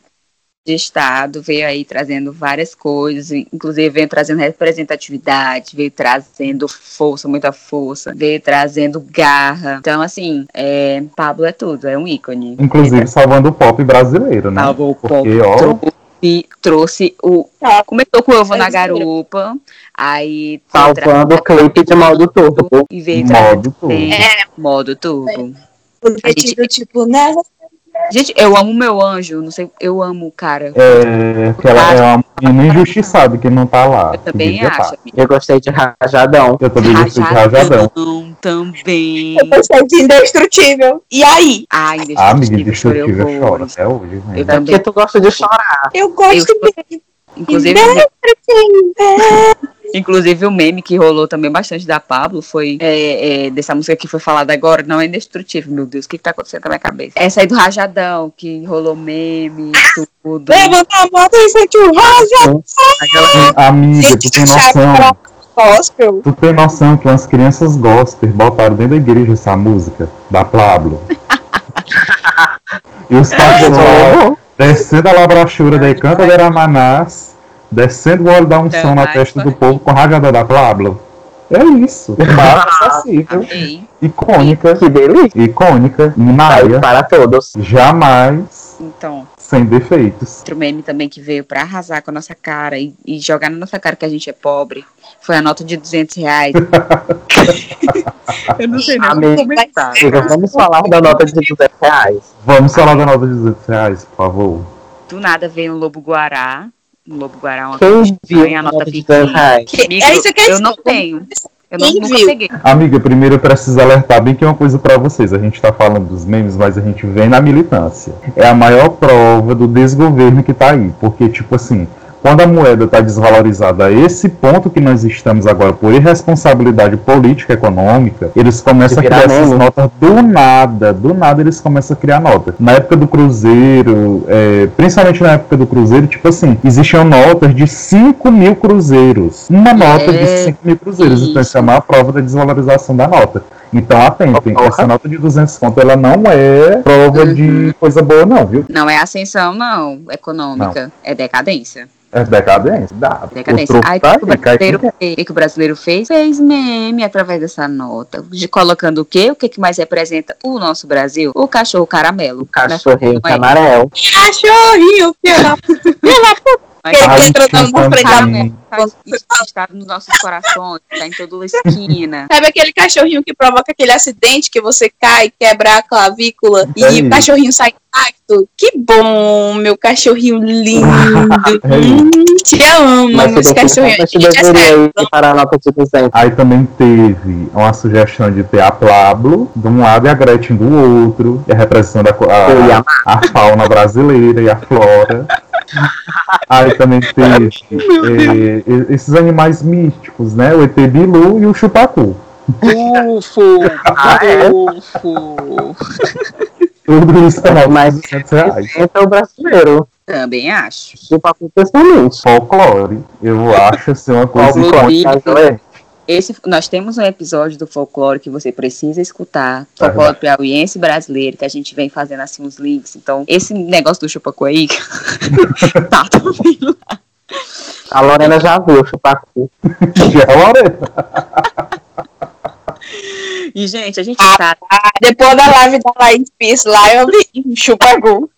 de estado, veio aí trazendo várias coisas, inclusive veio trazendo representatividade, veio trazendo força, muita força, veio trazendo garra. Então, assim, é, Pablo é tudo, é um ícone. Inclusive salvando o pop brasileiro, né? Salvou o Porque, pop, ó, trouxe, trouxe o. Tá. Começou com o ovo na garupa, aí Salvando o clipe de modo turbo. e veio modo tudo. É. modo turbo. Porque, A gente- tipo, tipo, né? Gente, eu amo meu anjo, não sei, eu amo o cara. É, que ela é uma menina injustiçada que não tá lá. Eu também devia acho. tá. Eu gostei de Rajadão. Eu também gostei de rajadão. também. Eu gostei de indestrutível. E aí? Ai, A amiga indestrutível, indestrutível chora até hoje, Eu velho. É também. porque tu gosta de chorar. Eu gosto Eu- dele. Inclusive, inclusive o meme que rolou também bastante da Pablo foi é, é, dessa música que foi falada agora, não é indestrutível, meu Deus, o que, que tá acontecendo na minha cabeça? Essa aí do Rajadão, que rolou meme, tudo. Levanta a mão e sente o Aquela Amiga, tu tem noção. gospel. Tu tem noção que umas crianças gospel botaram dentro da igreja essa música da Pablo? e os pastores lá, descendo a labrachura da Canta de Aramanás, descendo o óleo da unção na testa do povo com ragada da Pablo. É isso. Barra acessível. Amei. Icônica. Que delícia. Icônica. Maia. para todos. Jamais Então, sem defeitos. outro meme também que veio pra arrasar com a nossa cara e, e jogar na nossa cara que a gente é pobre foi a nota de 200 reais. Eu não sei nem como Amiga, comentar. Vamos falar da nota de 200 reais. Vamos falar da nota de 200 reais, por favor. Do nada veio um lobo guará. Um lobo guará, uma Quem viu a nota nota de pequena. 200 reais? Amigo, É isso que eu eu não disse. tenho. Eu não, nunca viu? peguei. Amiga, primeiro eu preciso alertar bem que é uma coisa pra vocês. A gente tá falando dos memes, mas a gente vem na militância. É a maior prova do desgoverno que tá aí. Porque, tipo assim, quando a moeda tá desvalorizada a esse ponto que nós estamos agora por irresponsabilidade política e econômica, eles começam a De criar essas notas do nada. Do nada eles começam a criar nota. Na época do Cruzeiro, é, principalmente na época do Cruzeiro, tipo assim, existiam notas de 5 mil cruzeiros. Uma nota de É, 5 mil cruzeiros. Então isso é uma prova da desvalorização da nota. Então atentem, Porra. essa nota de 200 conto, ela não é prova Uhum. de coisa boa não, viu? Não é ascensão, não. Econômica. É decadência. É decadência, dá. Decadência. O Aí tá o que o brasileiro fez? O que o brasileiro fez? Fez meme através dessa nota. De colocando o quê? O que, que mais representa o nosso Brasil? O cachorro caramelo. Cachorrinho Não é? amarelo. Cachorrinho, filho da Na frente da também. faz está nos nossos corações, tá em toda esquina. Sabe aquele cachorrinho que provoca aquele acidente que você cai, quebra a clavícula e É o isso. cachorrinho sai intacto? Que bom, meu cachorrinho lindo. É hum, te amo, Mas meus cachorrinhos. é deveria ir para a nota de 200. Aí também teve uma sugestão de ter a Pablo de um lado e a Gretchen do outro, que é representando a, co- a- Eu ia a fauna brasileira e a flora. Aí também eh, e- esses animais místicos, né? O ET Bilu e o Chupacu. Ufo! Ah, é? Ufo! Tudo isso é mais Mas 200 reais. Representa o brasileiro. Também acho. Tipo, pessoalmente. Folclore, eu acho ser uma coisa icônica. Esse, nós temos um episódio do folclore que você precisa escutar. É Folclore piauiense brasileiro, que a gente vem fazendo assim uns links. Então, esse negócio do chupacu aí. tá, tá vindo. A Lorena já viu o chupacu. É a Lorena. E, gente, a gente Ah, tá. Ah, depois da live da Laís Peace lá, eu vi chupagu.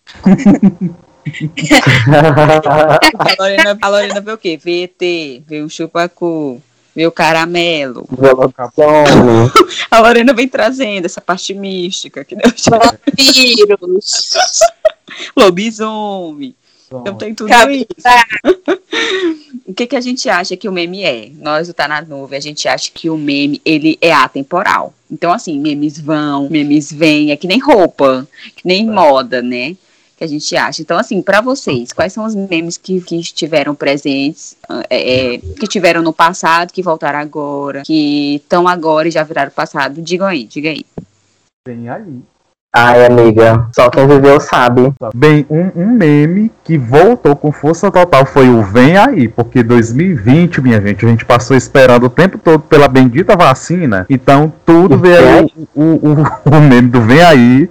A Lorena, a Lorena vê o quê? Vê ET, vê o chupacu, o caramelo. A Lorena vem trazendo essa parte mística, que Deus Vampiros. lobisomem. Então tem tudo Cabe- isso. O que, que a gente acha que o meme é? Nós, o Tá na Nuvem, a gente acha que o meme, ele é atemporal. Então, assim, memes vão, memes vêm, é que nem roupa, que nem moda, né? Que a gente acha. Então, assim, pra vocês, quais são os memes que, que estiveram presentes, é, é, que tiveram no passado, que voltaram agora, que estão agora e já viraram passado? Digam aí, diga aí. Vem aí. Ai, amiga, só quem viveu sabe. Bem, um, um meme que voltou com força total foi o Vem Aí, porque 2020, minha gente, a gente passou esperando o tempo todo pela bendita vacina, então tudo veio aí o, o, o meme do Vem Aí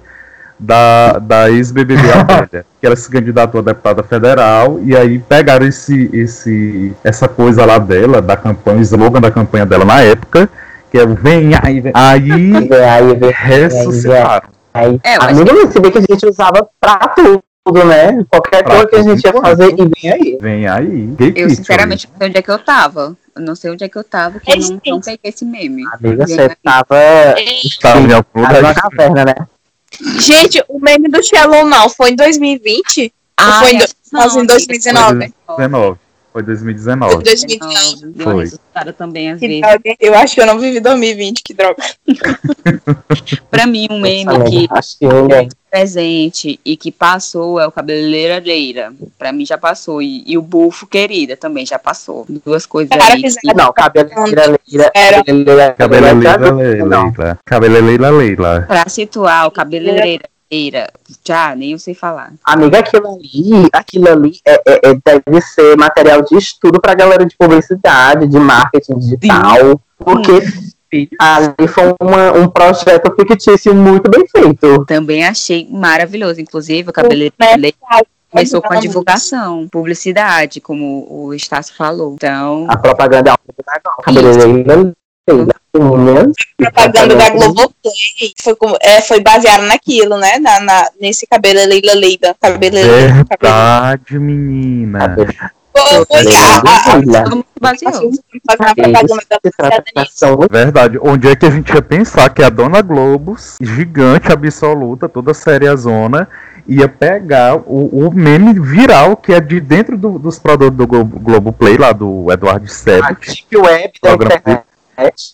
da, da ex-BBB Amélia, que ela se candidatou a deputada federal, e aí pegaram esse, esse, essa coisa lá dela, da campanha, o slogan da campanha dela na época, que é o Vem Aí, vem aí Vem aí, vem ressuscitaram. aí. É, acho Amiga, eu percebi que a gente usava pra tudo, né? Qualquer Pra coisa que a gente ia tudo. fazer e vem aí. Vem aí. Que Eu, que sinceramente, não sei onde é que eu tava. Eu não sei onde é que eu tava, que eu não, não peguei esse meme. Amiga, Vem você aí. tava Tava em algum tava na lugar. caverna, né? Gente, o meme do Shalom Now foi em 2020? Ou foi em, do- não, em amiga. 2019? 19. Foi 2019. Foi 2019. Deu uma Foi. ressuscitada também, às Que vezes. droga. Eu acho que eu não vivi 2020, que droga. Pra mim, um meme que que ninguém. presente e que passou é o Cabeleireira Leira. Pra mim já passou. E, e o Bufo Querida também já passou. Duas coisas Cara, aí. fizeram- Não, cabeleira, leira, Era. cabeleira, Cabeleleila cabeleira, não. Leila. Cabeleleila Leila. Pra situar o Cabeleireira Leira. Já, nem eu sei falar. Amiga, aquilo ali, aquilo ali é, é- é- deve ser material de estudo pra galera de publicidade, de marketing digital, porque ali foi uma- um projeto fictício muito bem feito. Também achei maravilhoso. Inclusive, o Cabeleireira Né? Começou com a divulgação, publicidade, como o Estácio falou. Então, A propaganda unhas, propaganda da Globoplay foi, como- é, foi baseada naquilo, né? Na, na- nesse cabelo Leila Leila. Cabelo Leila. Verdade, menina. Foi a, a, a. Verdade. Onde é que a gente ia pensar que a Dona Globo, gigante absoluta, toda seriazona, ia pegar o, o meme viral que é de dentro do- dos produtos do Globo, Globoplay, lá do Eduardo a Sebet. Deep Web da internet.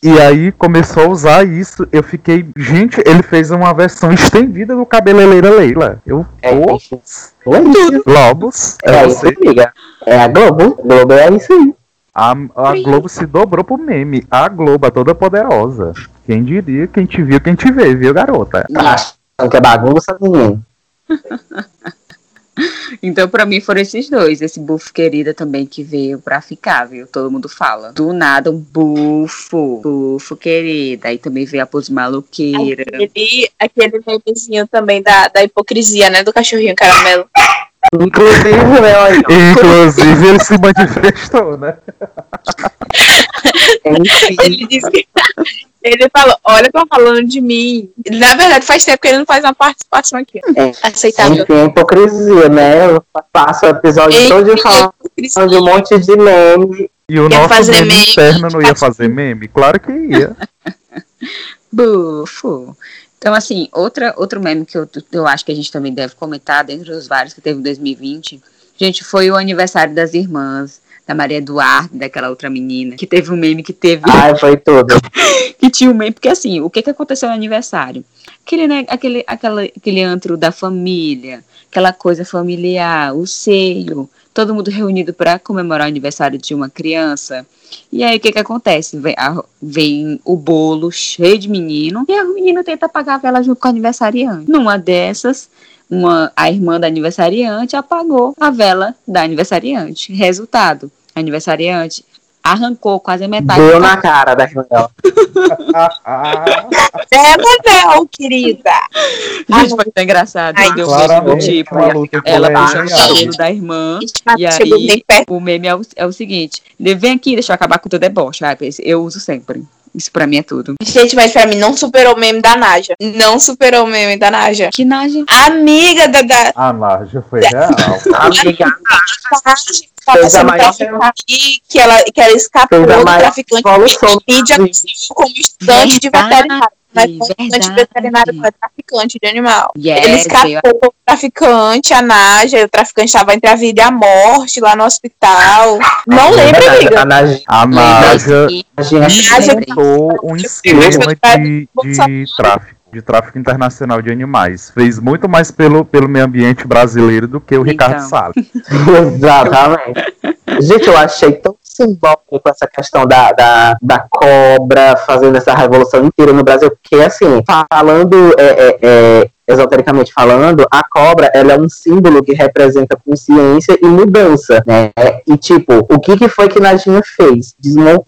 E aí começou a usar isso. Eu fiquei. Gente, ele fez uma versão estendida do cabeleireira Leila. Eu. É Pô, isso. É. Globos. É É isso, você. amiga. É a Globo. Globo é isso aí. A, a Globo se dobrou pro meme. A Globo, a toda poderosa. Quem diria, quem te viu, quem te vê, viu, garota? Achando que é bagunça, menino. Então, pra mim, foram esses dois. Esse bufo querida também que veio pra ficar, viu? Todo mundo fala. Do nada, um bufo. Bufo querida. Aí também veio a pose maluqueira. Aquele, aquele memezinho também da, da hipocrisia, né? Do cachorrinho caramelo. Inclusive, né, olha, Inclusive, ele se manifestou, né? enfim, Ele disse que. Ele falou, olha, tô falando de mim. Na verdade, faz tempo que ele não faz uma participação aqui. É. Aceitável. enfim, a hipocrisia, né? Eu passo o episódio Ei, todo falando hipocrisia. de um monte de meme. E o Ia nosso fazer meme meme, interno não ia faz- fazer meme? Claro que ia. Bufo. Então, assim, outra, outro meme que eu, eu acho que a gente também deve comentar, dentre os vários que teve em 2020, gente, foi o aniversário das irmãs, da Maria Eduarda, daquela outra menina, que teve um meme que teve, Ai, foi tudo. que tinha um meme, porque assim, o que que aconteceu no aniversário? Aquele, né, aquele, aquela, aquele antro da família, aquela coisa familiar, o seio, todo mundo reunido para comemorar o aniversário de uma criança. E aí o que que acontece? Vem, a- vem o bolo cheio de menino e o menino tenta apagar a vela junto com o aniversariante. Numa dessas, uma, a irmã da aniversariante apagou a vela da aniversariante. Resultado, aniversariante arrancou quase a metade Deu na cara da irmã dela. É, Bebel, querida. Gente, foi tão engraçado. Ai, deu mesmo, tipo, ela puxando o cabelo da irmã. E aí, o meme é o, é o seguinte: vem aqui, deixa eu acabar com o teu deboche. Eu uso sempre. Isso pra mim é tudo. Gente, mas pra mim não superou o meme da Naja. Não superou o meme da Naja. Que naja. Amiga da, da, A Nádia foi real. Amiga, Naja. Fez a sendo maior- traficante, que ela, que ela escapou do traficante de como estudante de veterinário. Mas estudante de verdade. veterinário é traficante de animal. Ele Yes, veio escapou do traficante, a Naja, e o traficante estava entre a vida e a morte lá no hospital. Não lembro, Verdade, amiga. A Nádia A a- Nádia Nádia inventou um esquema de, de tráfico. De tráfico internacional de animais. Fez muito mais pelo, pelo meio ambiente brasileiro do que o Ricardo Então. Salles. Exatamente. Gente, eu achei tão simbólico essa questão da, da, da cobra fazendo essa revolução inteira no Brasil, porque assim, falando é, é, é, esotericamente falando, a cobra ela é um símbolo que representa consciência e mudança, né? E tipo, o que, que foi que Nadinha fez? Desmontou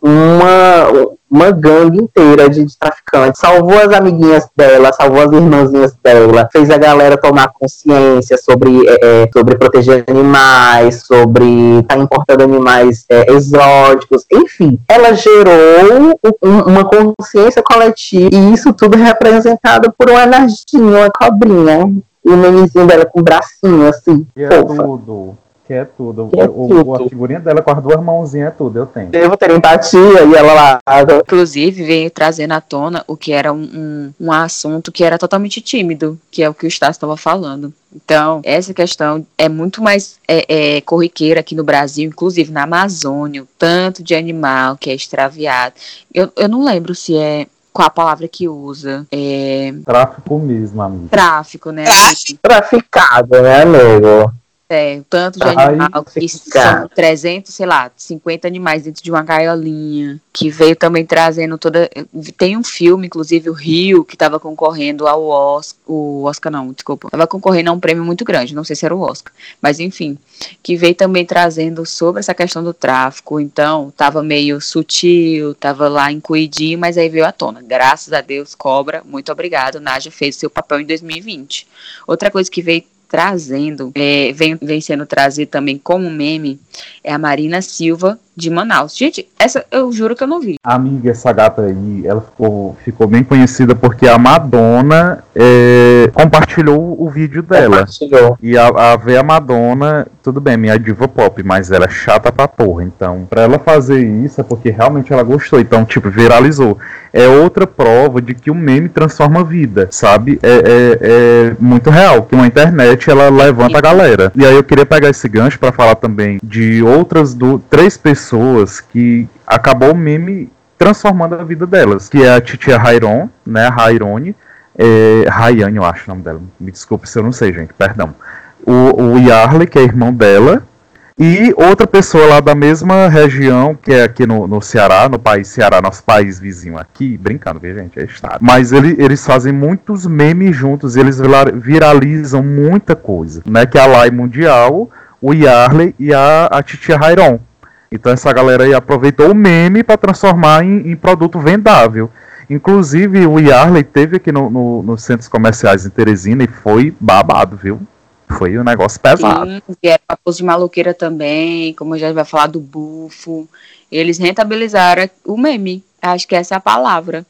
uma, uma gangue inteira de, de traficantes, salvou as amiguinhas dela, salvou as irmãzinhas dela, fez a galera tomar consciência sobre, é, é, sobre proteger animais, sobre estar importando animais é, exóticos, enfim, ela gerou um- um- uma consciência coletiva e isso tudo representado por uma energia, uma cobrinha. E o memezinho dela com o bracinho assim, é fofa. tudo. Que é tudo. Que é O- tudo. A figurinha dela com as duas mãozinhas é tudo, eu tenho. Devo ter empatia e ela lá. Inclusive, veio trazendo à tona o que era um, um, um assunto que era totalmente tímido, que é o que o Estácio estava falando. Então, essa questão é muito mais é, é, corriqueira aqui no Brasil, inclusive na Amazônia, o tanto de animal que é extraviado. Eu, eu não lembro se é qual a palavra que usa. É Tráfico mesmo, amigo. tráfico, né? Tráfico. Traficado, né, amigo? É, o tanto de Ai, animal que são 300, sei lá, 50 animais dentro de uma gaiolinha, que veio também trazendo toda... Tem um filme, inclusive, o Rio, que estava concorrendo ao Oscar, o Oscar não, desculpa, estava concorrendo a um prêmio muito grande, não sei se era o Oscar, mas enfim, que veio também trazendo sobre essa questão do tráfico, então, tava meio sutil, tava lá encuidinho, mas aí veio à tona. Graças a Deus, Cobra, muito obrigado, Naja fez seu papel em 2020. Outra coisa que veio trazendo, é, vem, vem sendo trazido também como meme, é a Marina Silva de Manaus. Gente, essa eu juro que eu não vi. Amiga, essa gata aí, ela ficou, ficou bem conhecida porque a Madonna é, compartilhou o vídeo dela. Compartilhou. E a, a ver a Madonna, tudo bem, minha diva pop, mas ela é chata pra porra. Então, pra ela fazer isso é porque realmente ela gostou. Então, tipo, viralizou. É outra prova de que o meme transforma a vida, sabe? É, é, é muito real. Que uma internet ela levanta a galera. E aí eu queria pegar esse gancho pra falar também de outras do, três pessoas que acabou o meme transformando a vida delas. Que é a Titia Rairon, né? Rairone. É, eu acho o nome dela. Me desculpe se eu não sei, gente. Perdão. O, o Yarley, que é irmão dela, e outra pessoa lá da mesma região, que é aqui no, no Ceará, no país Ceará, nosso país vizinho aqui, brincando, viu, gente? É estado. Mas ele, eles fazem muitos memes juntos, eles viralizam muita coisa, né? Que é a Lai Mundial, o Yarley e a, a Titia Rairon. Então essa galera aí aproveitou o meme para transformar em, em, produto vendável. Inclusive o Yarley teve aqui no, no, nos centros comerciais em Teresina e foi babado, viu? Foi um negócio pesado. Sim, vieram papos de maloqueira também, como já vai falar do bufo. Eles rentabilizaram o meme. Acho que essa é a palavra.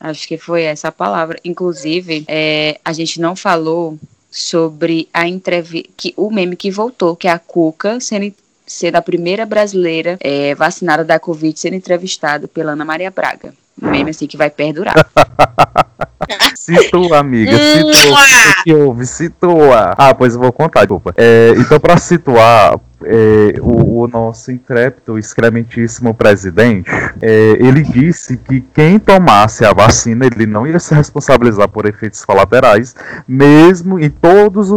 Acho que foi essa a palavra. Inclusive, é, a gente não falou sobre a entrevista, o meme que voltou, que é a Cuca sendo, sendo a primeira brasileira é, vacinada da Covid sendo entrevistada pela Ana Maria Braga. Um meme assim que vai perdurar. Situa, amiga, situa. o que houve? Situa. Ah, pois eu vou contar, desculpa. É, então, para situar, é, o, o, nosso intrépido, excrementíssimo presidente, é, ele disse que quem tomasse a vacina, ele não ia se responsabilizar por efeitos colaterais, mesmo em todas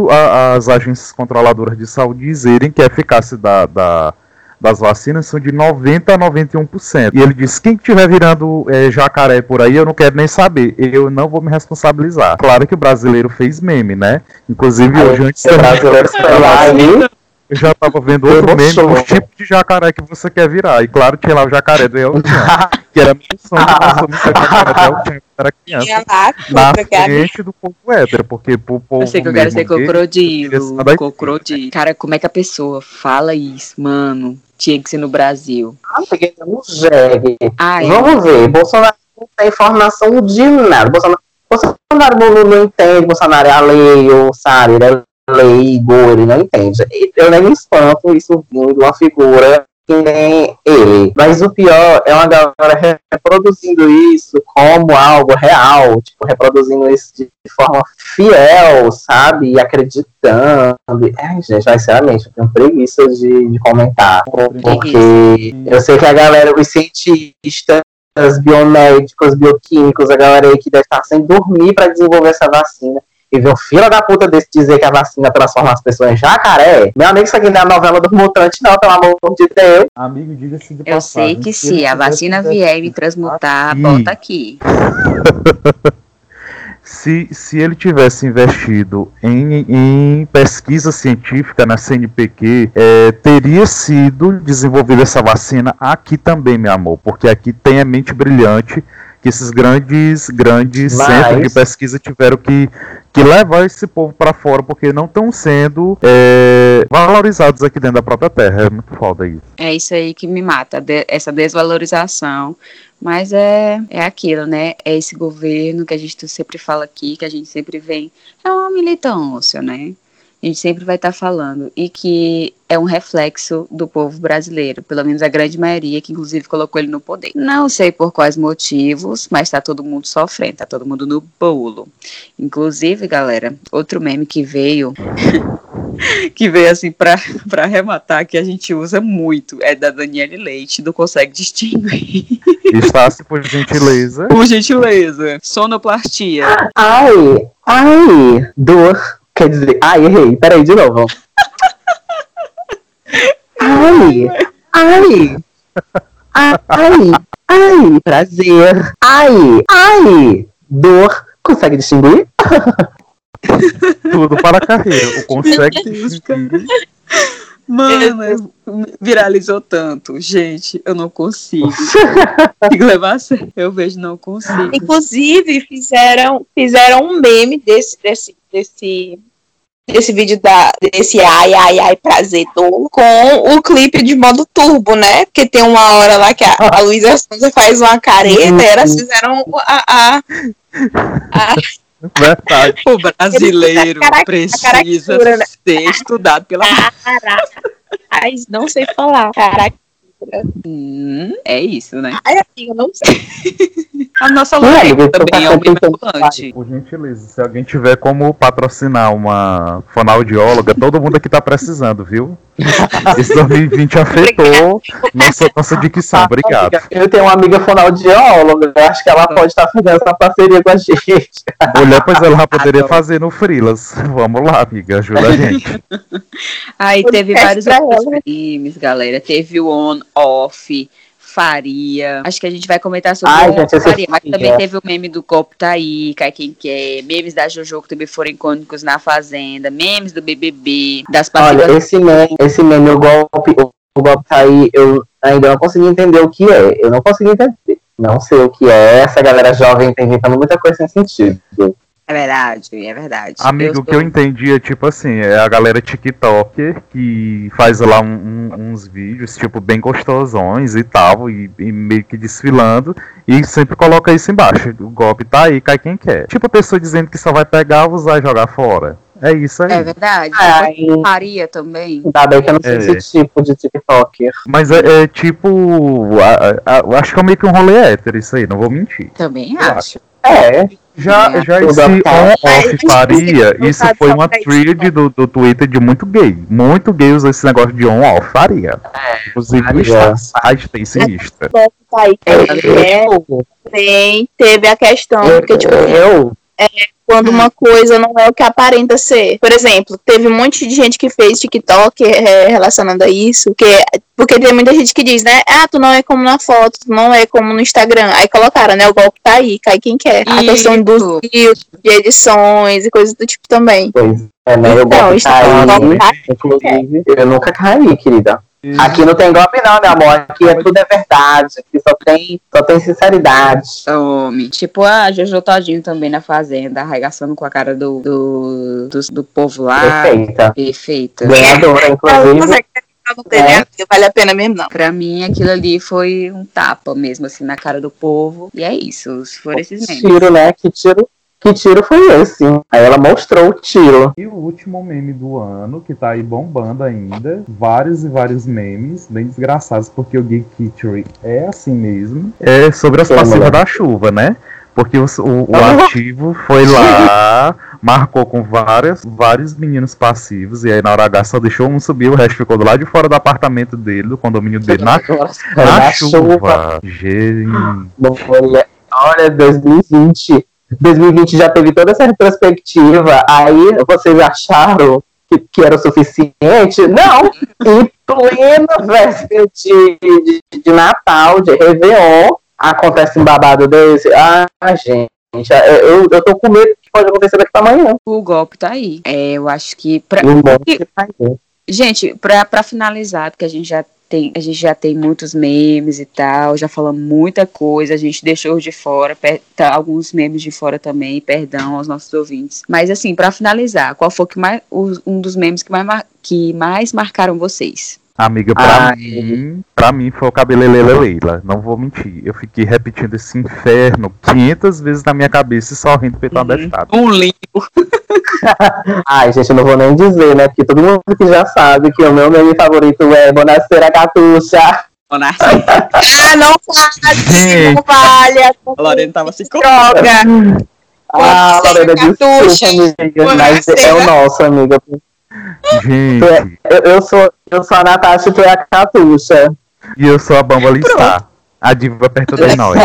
as agências controladoras de saúde dizerem que a eficácia da, da das vacinas são de 90 a 91%. E ele disse: quem estiver virando é, jacaré por aí, eu não quero nem saber. Eu não vou me responsabilizar. Claro que o brasileiro fez meme, né? Inclusive, hoje antes. O brasileiro eu já tava vendo outro meme, os tipos de jacaré que você quer virar. E claro, tinha lá o jacaré do El que era meu sonho de nós somos jacaré do El quando era criança. Na frente do povo hétero, porque pro povo. Eu sei que eu quero ser crocodilo. Crocodilo. Cara, como é que a pessoa fala isso, mano? Tinha que ser no Brasil. Ah, porque não jegue. Ah, é. Vamos ver, Bolsonaro não tem informação de nada. Bolsonaro, Bolsonaro não, não entende, Bolsonaro é a lei, o Sari, é leigo, ele não entende. Eu nem me espanto isso vindo de uma figura que nem ele. Mas o pior é uma galera reproduzindo isso como algo real, tipo, reproduzindo isso de forma fiel, sabe? E acreditando. Ai, gente, mas sinceramente, eu tenho preguiça de, de comentar. Porque eu sei que a galera, os cientistas, biomédicos, bioquímicos, a galera aí que deve estar sem dormir para desenvolver essa vacina e ver um filho da puta desse dizer que a vacina transforma as pessoas em jacaré, meu amigo, isso aqui não é a novela do mutante, não, pelo amor de Deus. Amigo, diga-se de Eu sei que se a vacina vier me transmutar, aqui. volta aqui. se, se ele tivesse investido em, em pesquisa científica na CNPq, é, teria sido desenvolvida essa vacina aqui também, meu amor, porque aqui tem a mente brilhante que esses grandes grandes Mas... centros de pesquisa tiveram que, que levar esse povo para fora porque não estão sendo é, valorizados aqui dentro da própria terra. É muito foda isso. É isso aí que me mata, de, essa desvalorização. Mas é, é aquilo, né? É esse governo que a gente sempre fala aqui, que a gente sempre vem. É uma militância, né? A gente sempre vai estar tá falando, e que é um reflexo do povo brasileiro, pelo menos a grande maioria, que inclusive colocou ele no poder. Não sei por quais motivos, mas está todo mundo sofrendo, está todo mundo no bolo. Inclusive, galera, outro meme que veio. que veio assim para arrematar, que a gente usa muito, é da Daniele Leite, do Consegue Distinguir. Está-se por gentileza. Por gentileza. Sonoplastia. Ai, ai, dor Quer dizer, ai, errei. Peraí, de novo. ai, ai, ai, ai, prazer. Ai, ai, dor. Consegue distinguir? Tudo para a carreira. O consegue distinguir. Mano, viralizou tanto. Gente, eu não consigo. Tem levar a sério. Eu vejo, não consigo. Inclusive, fizeram, fizeram um meme desse, desse, desse desse vídeo da, desse ai, ai, ai, prazedor com o clipe de modo turbo, né? Porque tem uma hora lá que a, a Luísa Sonza faz uma careta e elas fizeram a, a, a Verdade. O brasileiro precisa né? ser estudado pela. Caraca. Ai, não sei falar. Caraca. Hum, é isso, né? Ai, amiga, não sei. A nossa eu tô também é um ambulante. Por gentileza, se alguém tiver como patrocinar uma fonoaudióloga, todo mundo aqui tá precisando, viu? Esse 2020 afetou nossa, nossa dicção. Obrigado. Eu tenho uma amiga fonoaudióloga, eu acho que ela pode estar fazendo essa parceria com a gente. Mulher, pois ela poderia fazer no Frilas. Vamos lá, amiga, ajuda a gente. Aí teve vários outros ela. memes, galera. Teve o On Off, Faria. Acho que a gente vai comentar sobre Ai, gente, Faria, mas também teve o meme do copo tá aí, cai quem quer, memes da Jojo que também foram icônicos na Fazenda, memes do BBB, das Olha, partidas. esse meme, esse meme, o golpe, o, o golpe tá aí, eu ainda não consegui entender o que é. Eu não consegui entender. Não sei o que é. Essa galera jovem tá inventando muita coisa sem sentido. É verdade, é verdade. Amigo, o que eu entendi é tipo assim, é a galera TikToker que faz lá um- um- uns vídeos, tipo, bem gostosões e tal, e, e meio que desfilando, e sempre coloca isso embaixo. O golpe tá aí, cai quem quer. Tipo a pessoa dizendo que só vai pegar, usar e jogar fora. É isso aí. É verdade. Ai, Faria também. ainda bem que eu não sei É. esse tipo de TikToker. Mas é, é tipo. a- a- a- acho que é meio que um rolê hétero isso aí, não vou mentir. Também acho. É, Já, É, já esse on-off faria, isso foi uma thread do, do Twitter de muito gay. Muito gay usou esse negócio de on-off faria. Inclusive no faria. site tem. Tá é, eu, tem, teve a questão, porque, tipo, eu, quando uma coisa não é o que aparenta ser. Por exemplo, teve um monte de gente que fez TikTok é, relacionando a isso, que, porque tem muita gente que diz, né? Ah, tu não é como na foto, tu não é como no Instagram. Aí colocaram, né? O golpe tá aí, cai quem quer. A questão dos Isso. fios, de edições e coisas do tipo também. pois é, né? Eu Então, golpe isso tá é golpe aí. tá Inclusive, eu nunca caí, querida. Aqui não tem golpe não, meu amor. Aqui é tudo é verdade. Aqui só tem, só tem sinceridade. Homem. Tipo a Jojo Todinho também na Fazenda, arregaçando com a cara do, do, do, do povo lá. Perfeita. Perfeita. Ganhadora, Ela inclusive. consegue não tem, É. né? Vale a pena mesmo, não. Pra mim, aquilo ali foi um tapa mesmo, assim, na cara do povo. E é isso, foram esses memes. Tiro, né? Que tiro, que tiro foi esse? Aí ela mostrou o tiro. E o último meme do ano, que tá aí bombando ainda, vários e vários memes, bem desgraçados, porque o Geek Kitchery é assim mesmo, é sobre as passivas da chuva, né? Porque os- o, o Ah. ativo foi lá, marcou com várias, vários meninos passivos, e aí na hora H só deixou um subir, o resto ficou do lado de fora do apartamento dele, do condomínio dele, na, na Na chuva. Gente. Olha, olha, 2020. 2020 já teve toda essa retrospectiva. Aí vocês acharam que, que era o suficiente? Não! Em plena véspera de, de, de Natal, de Réveillon, acontece um babado desse. Ah, gente. Eu, eu tô com medo que pode acontecer daqui pra amanhã. O golpe tá aí. É, eu acho que. pra- monte que vai ter. Gente, pra, pra finalizar, porque a gente já tem, a gente já tem muitos memes e tal, já falamos muita coisa, a gente deixou de fora, per- tá, alguns memes de fora também, perdão aos nossos ouvintes. Mas assim, pra finalizar, qual foi que mais, um dos memes que mais, que mais marcaram vocês? Amiga, pra Ai. mim, pra mim foi o cabeleleleila. Não vou mentir. Eu fiquei repetindo esse inferno 500 vezes na minha cabeça e só rindo feito uma bestada. Um lindo. Ai, gente, eu não vou nem dizer, né? Porque todo mundo que já sabe que o meu meme favorito é Bonacera Catuxa. Ah, não faz, Gente. não vale. A Lorena tava assim, Droga. Ah, Bonacera Lorena, desculpa, Catuxa. amiga, mas Bonacera. é o nosso, amiga. Gente, Eu, eu sou, eu sou a Natasha e tu é a Catuxa. e eu sou a Bamba Listar. A diva perto de nós.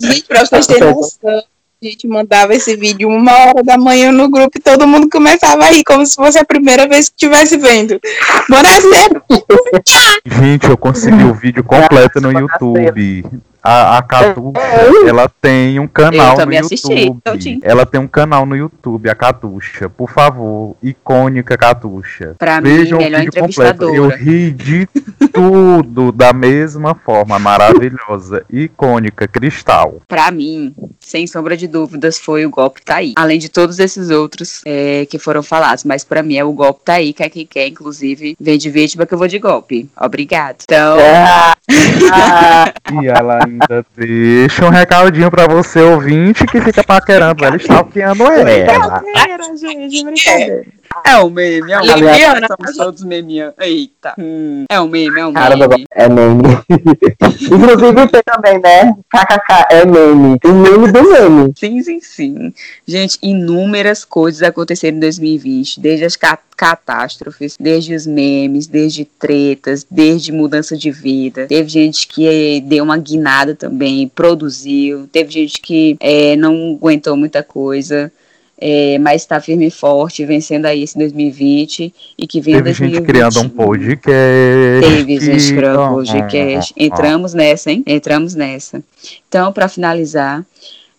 Gente, pra vocês terem noção, a gente mandava esse vídeo uma hora da manhã no grupo e todo mundo começava a rir, como se fosse a primeira vez que estivesse vendo. Bonacera! Gente, eu consegui o vídeo completo no YouTube. A, a Catuxa, ela tem um canal Eu no assisti, YouTube. todinho. Ela tem um canal no YouTube, a Catuxa. Por favor, icônica Catuxa. Pra mim, Vejam o melhor vídeo completo. Eu ri de tudo da mesma forma, maravilhosa, icônica, cristal. Pra mim, sem sombra de dúvidas, foi o golpe tá aí. Além de todos esses outros é, que foram falados. Mas para mim é o golpe tá aí, quer quem quer, inclusive, vem de vítima que eu vou de golpe. Obrigado. Então. E ela ainda deixa um recadinho pra você, ouvinte, que fica paquerando ela, stalkeando ela. Brincadeira, gente, brincadeira. É um meme, é um Aliás, meme. Estamos todos memeando. Eita. Hum, é um meme, é um Cara, meme. é meme. Inclusive tem também, né? KKK é meme. O meme do meme. Sim, sim, sim. Gente, inúmeras coisas aconteceram em 2020, desde as ca- catástrofes, desde os memes, desde tretas, desde mudança de vida. Teve gente que eh, deu uma guinada também, produziu. Teve gente que eh, não aguentou muita coisa. Eh, mas está firme e forte, vencendo aí esse 2020 e que vem Teve gente criando um 2021. podcast. Teve gente criando um Ó, podcast. Entramos nessa, hein? Entramos nessa. Então, para finalizar,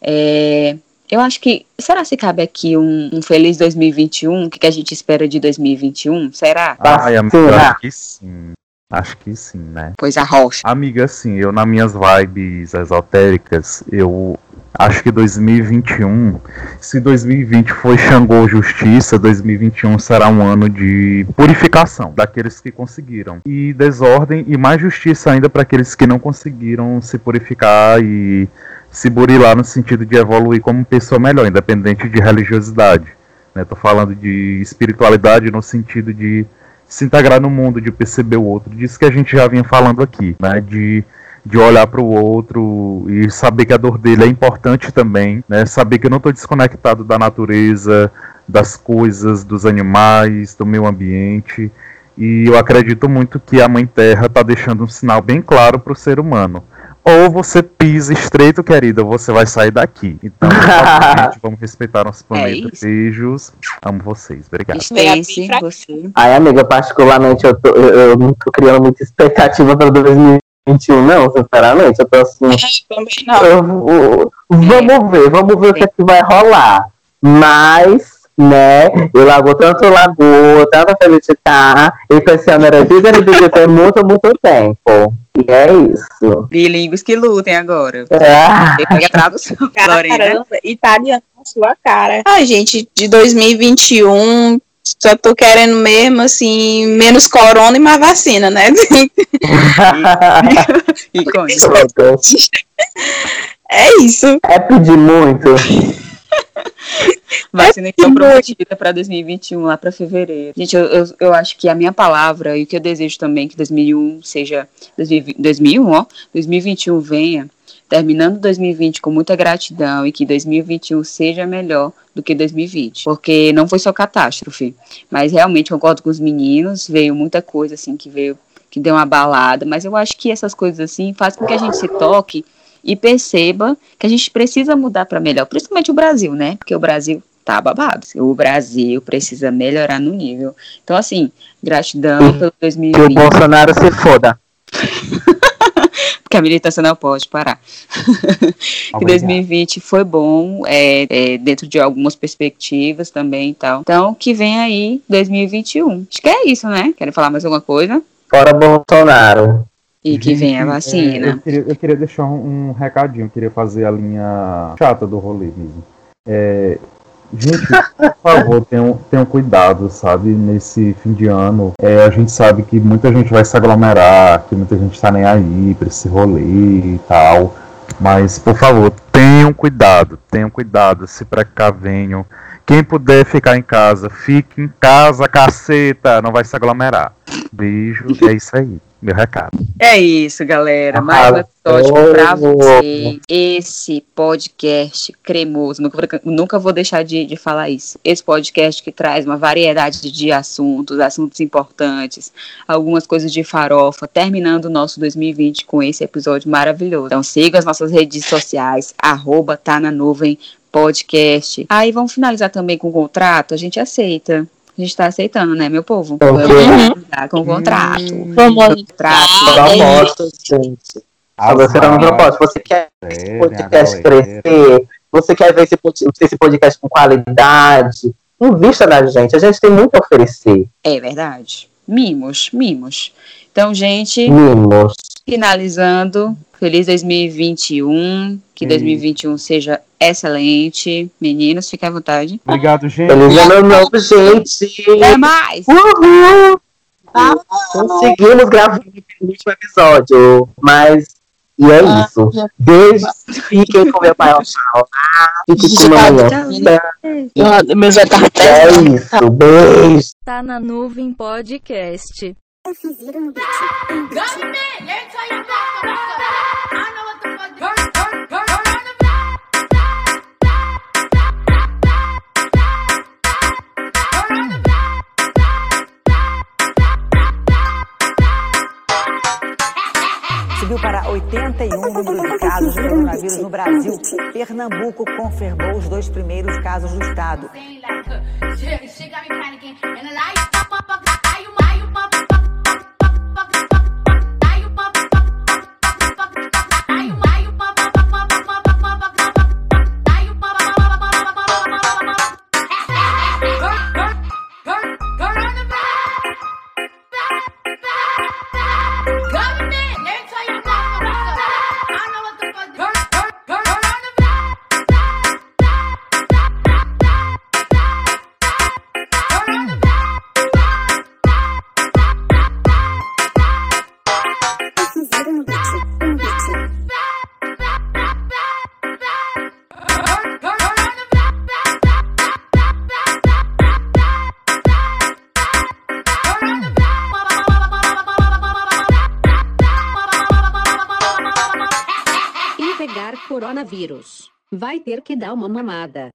é, eu acho que. Será se cabe aqui um, um feliz 2021? O que, que a gente espera de 2021? Será? Amiga, eu acho que sim. Acho que sim, né? Pois a rocha. Amiga, assim, eu nas minhas vibes esotéricas, eu acho que 2021, se 2020 foi Xangô Justiça, 2021 será um ano de purificação daqueles que conseguiram. E desordem e mais justiça ainda para aqueles que não conseguiram se purificar e se burilar no sentido de evoluir como pessoa melhor, independente de religiosidade. Né? Tô falando de espiritualidade no sentido de se integrar no mundo, de perceber o outro, disso que a gente já vinha falando aqui, né? De, de olhar para o outro e saber que a dor dele é importante também, né? Saber que eu não estou desconectado da natureza, das coisas, dos animais, do meio ambiente. E eu acredito muito que a Mãe Terra está deixando um sinal bem claro para o ser humano. Ou você pisa estreito, querida, ou você vai sair daqui. Então, vamos respeitar nosso planeta. isso. Beijos. Amo vocês. Obrigado. Dispense você. Ai, amiga, particularmente eu, tô, eu, eu não tô criando muita expectativa para 2021, não, sinceramente. Eu tô assim. Não. eu- eu- vamos ver, vamos ver o que, é que vai rolar. Mas, né, eu largo tanto lagoa, tanta felicitar, e que esse ano era de ter muito, muito tempo. E é isso. Bilíngues que lutem agora. Ah, Pega a tradução. Caramba, italiano na sua cara. Ai, gente, de 2021, só tô querendo mesmo, assim, menos corona e mais vacina, né? E com isso. É isso. é pedir muito. Vacina que foi prometida para 2021, lá para fevereiro. Gente, eu, eu, eu acho que a minha palavra e o que eu desejo também que 2001 seja 2020 2001, ó, 2021 venha terminando 2020 com muita gratidão e que 2021 seja melhor do que 2020, porque não foi só catástrofe, mas realmente concordo com os meninos, veio muita coisa assim que veio que deu uma balada, mas eu acho que essas coisas assim fazem com que a gente se toque e perceba que a gente precisa mudar para melhor, principalmente o Brasil, né? Porque o Brasil tá babado. O Brasil precisa melhorar no nível. Então, assim, gratidão pelo Que o 2020, Bolsonaro se foda. A militância não pode parar. que Obrigado. 2020 foi bom, é, é, dentro de algumas perspectivas também e tal. Então, que vem aí 2021. Acho que é isso, né? Querem falar mais alguma coisa? Fora Bolsonaro. E que vem a é, vacina. eu, queria, eu queria deixar um, um recadinho, eu queria fazer a linha chata do rolê mesmo. É, gente, por favor, tenham, tenham cuidado, sabe? Nesse fim de ano, é, a gente sabe que muita gente vai se aglomerar, que muita gente tá nem aí pra esse rolê e tal. Mas, por favor, tenham cuidado, tenham cuidado, se precavenham. Quem puder ficar em casa, fique em casa, caceta, não vai se aglomerar. Beijo, é isso aí, meu recado. É isso, galera. Mais um episódio pra vocês. Esse podcast cremoso. Nunca, vou- nunca vou deixar de, de falar isso. Esse podcast que traz uma variedade de assuntos, assuntos importantes, algumas coisas de farofa, terminando o nosso 2020 com esse episódio maravilhoso. Então siga as nossas redes sociais, arroba tá na nuvem podcast. Aí vamos finalizar também com o contrato, a gente aceita. A gente tá aceitando, né, meu povo? Uhum. Vamos com o contrato. Vamos Contrato. É Proposta, gente. Ah, Você não propósito. Você quer esse podcast crescer? Você quer ver esse podcast com qualidade? Invista na gente. A gente tem muito a oferecer. É verdade. Mimos, mimos. Então, gente, Mimos. finalizando, Feliz 2021. Que Sim. 2021 seja excelente. Meninos, fiquem à vontade. Obrigado, gente. Feliz ano novo, gente! Até mais! Uhul! Conseguimos gravar o último episódio, mas e é isso. Beijos, fiquem com meu pai ao chão. Fiquem com mamãe. Ah, Meu Zé tá É isso, beijo. Tá na nuvem podcast. Subiu para 81 o de casos de coronavírus no Brasil. Pernambuco confirmou os dois primeiros casos do estado. Coronavírus. Vai ter que dar uma mamada.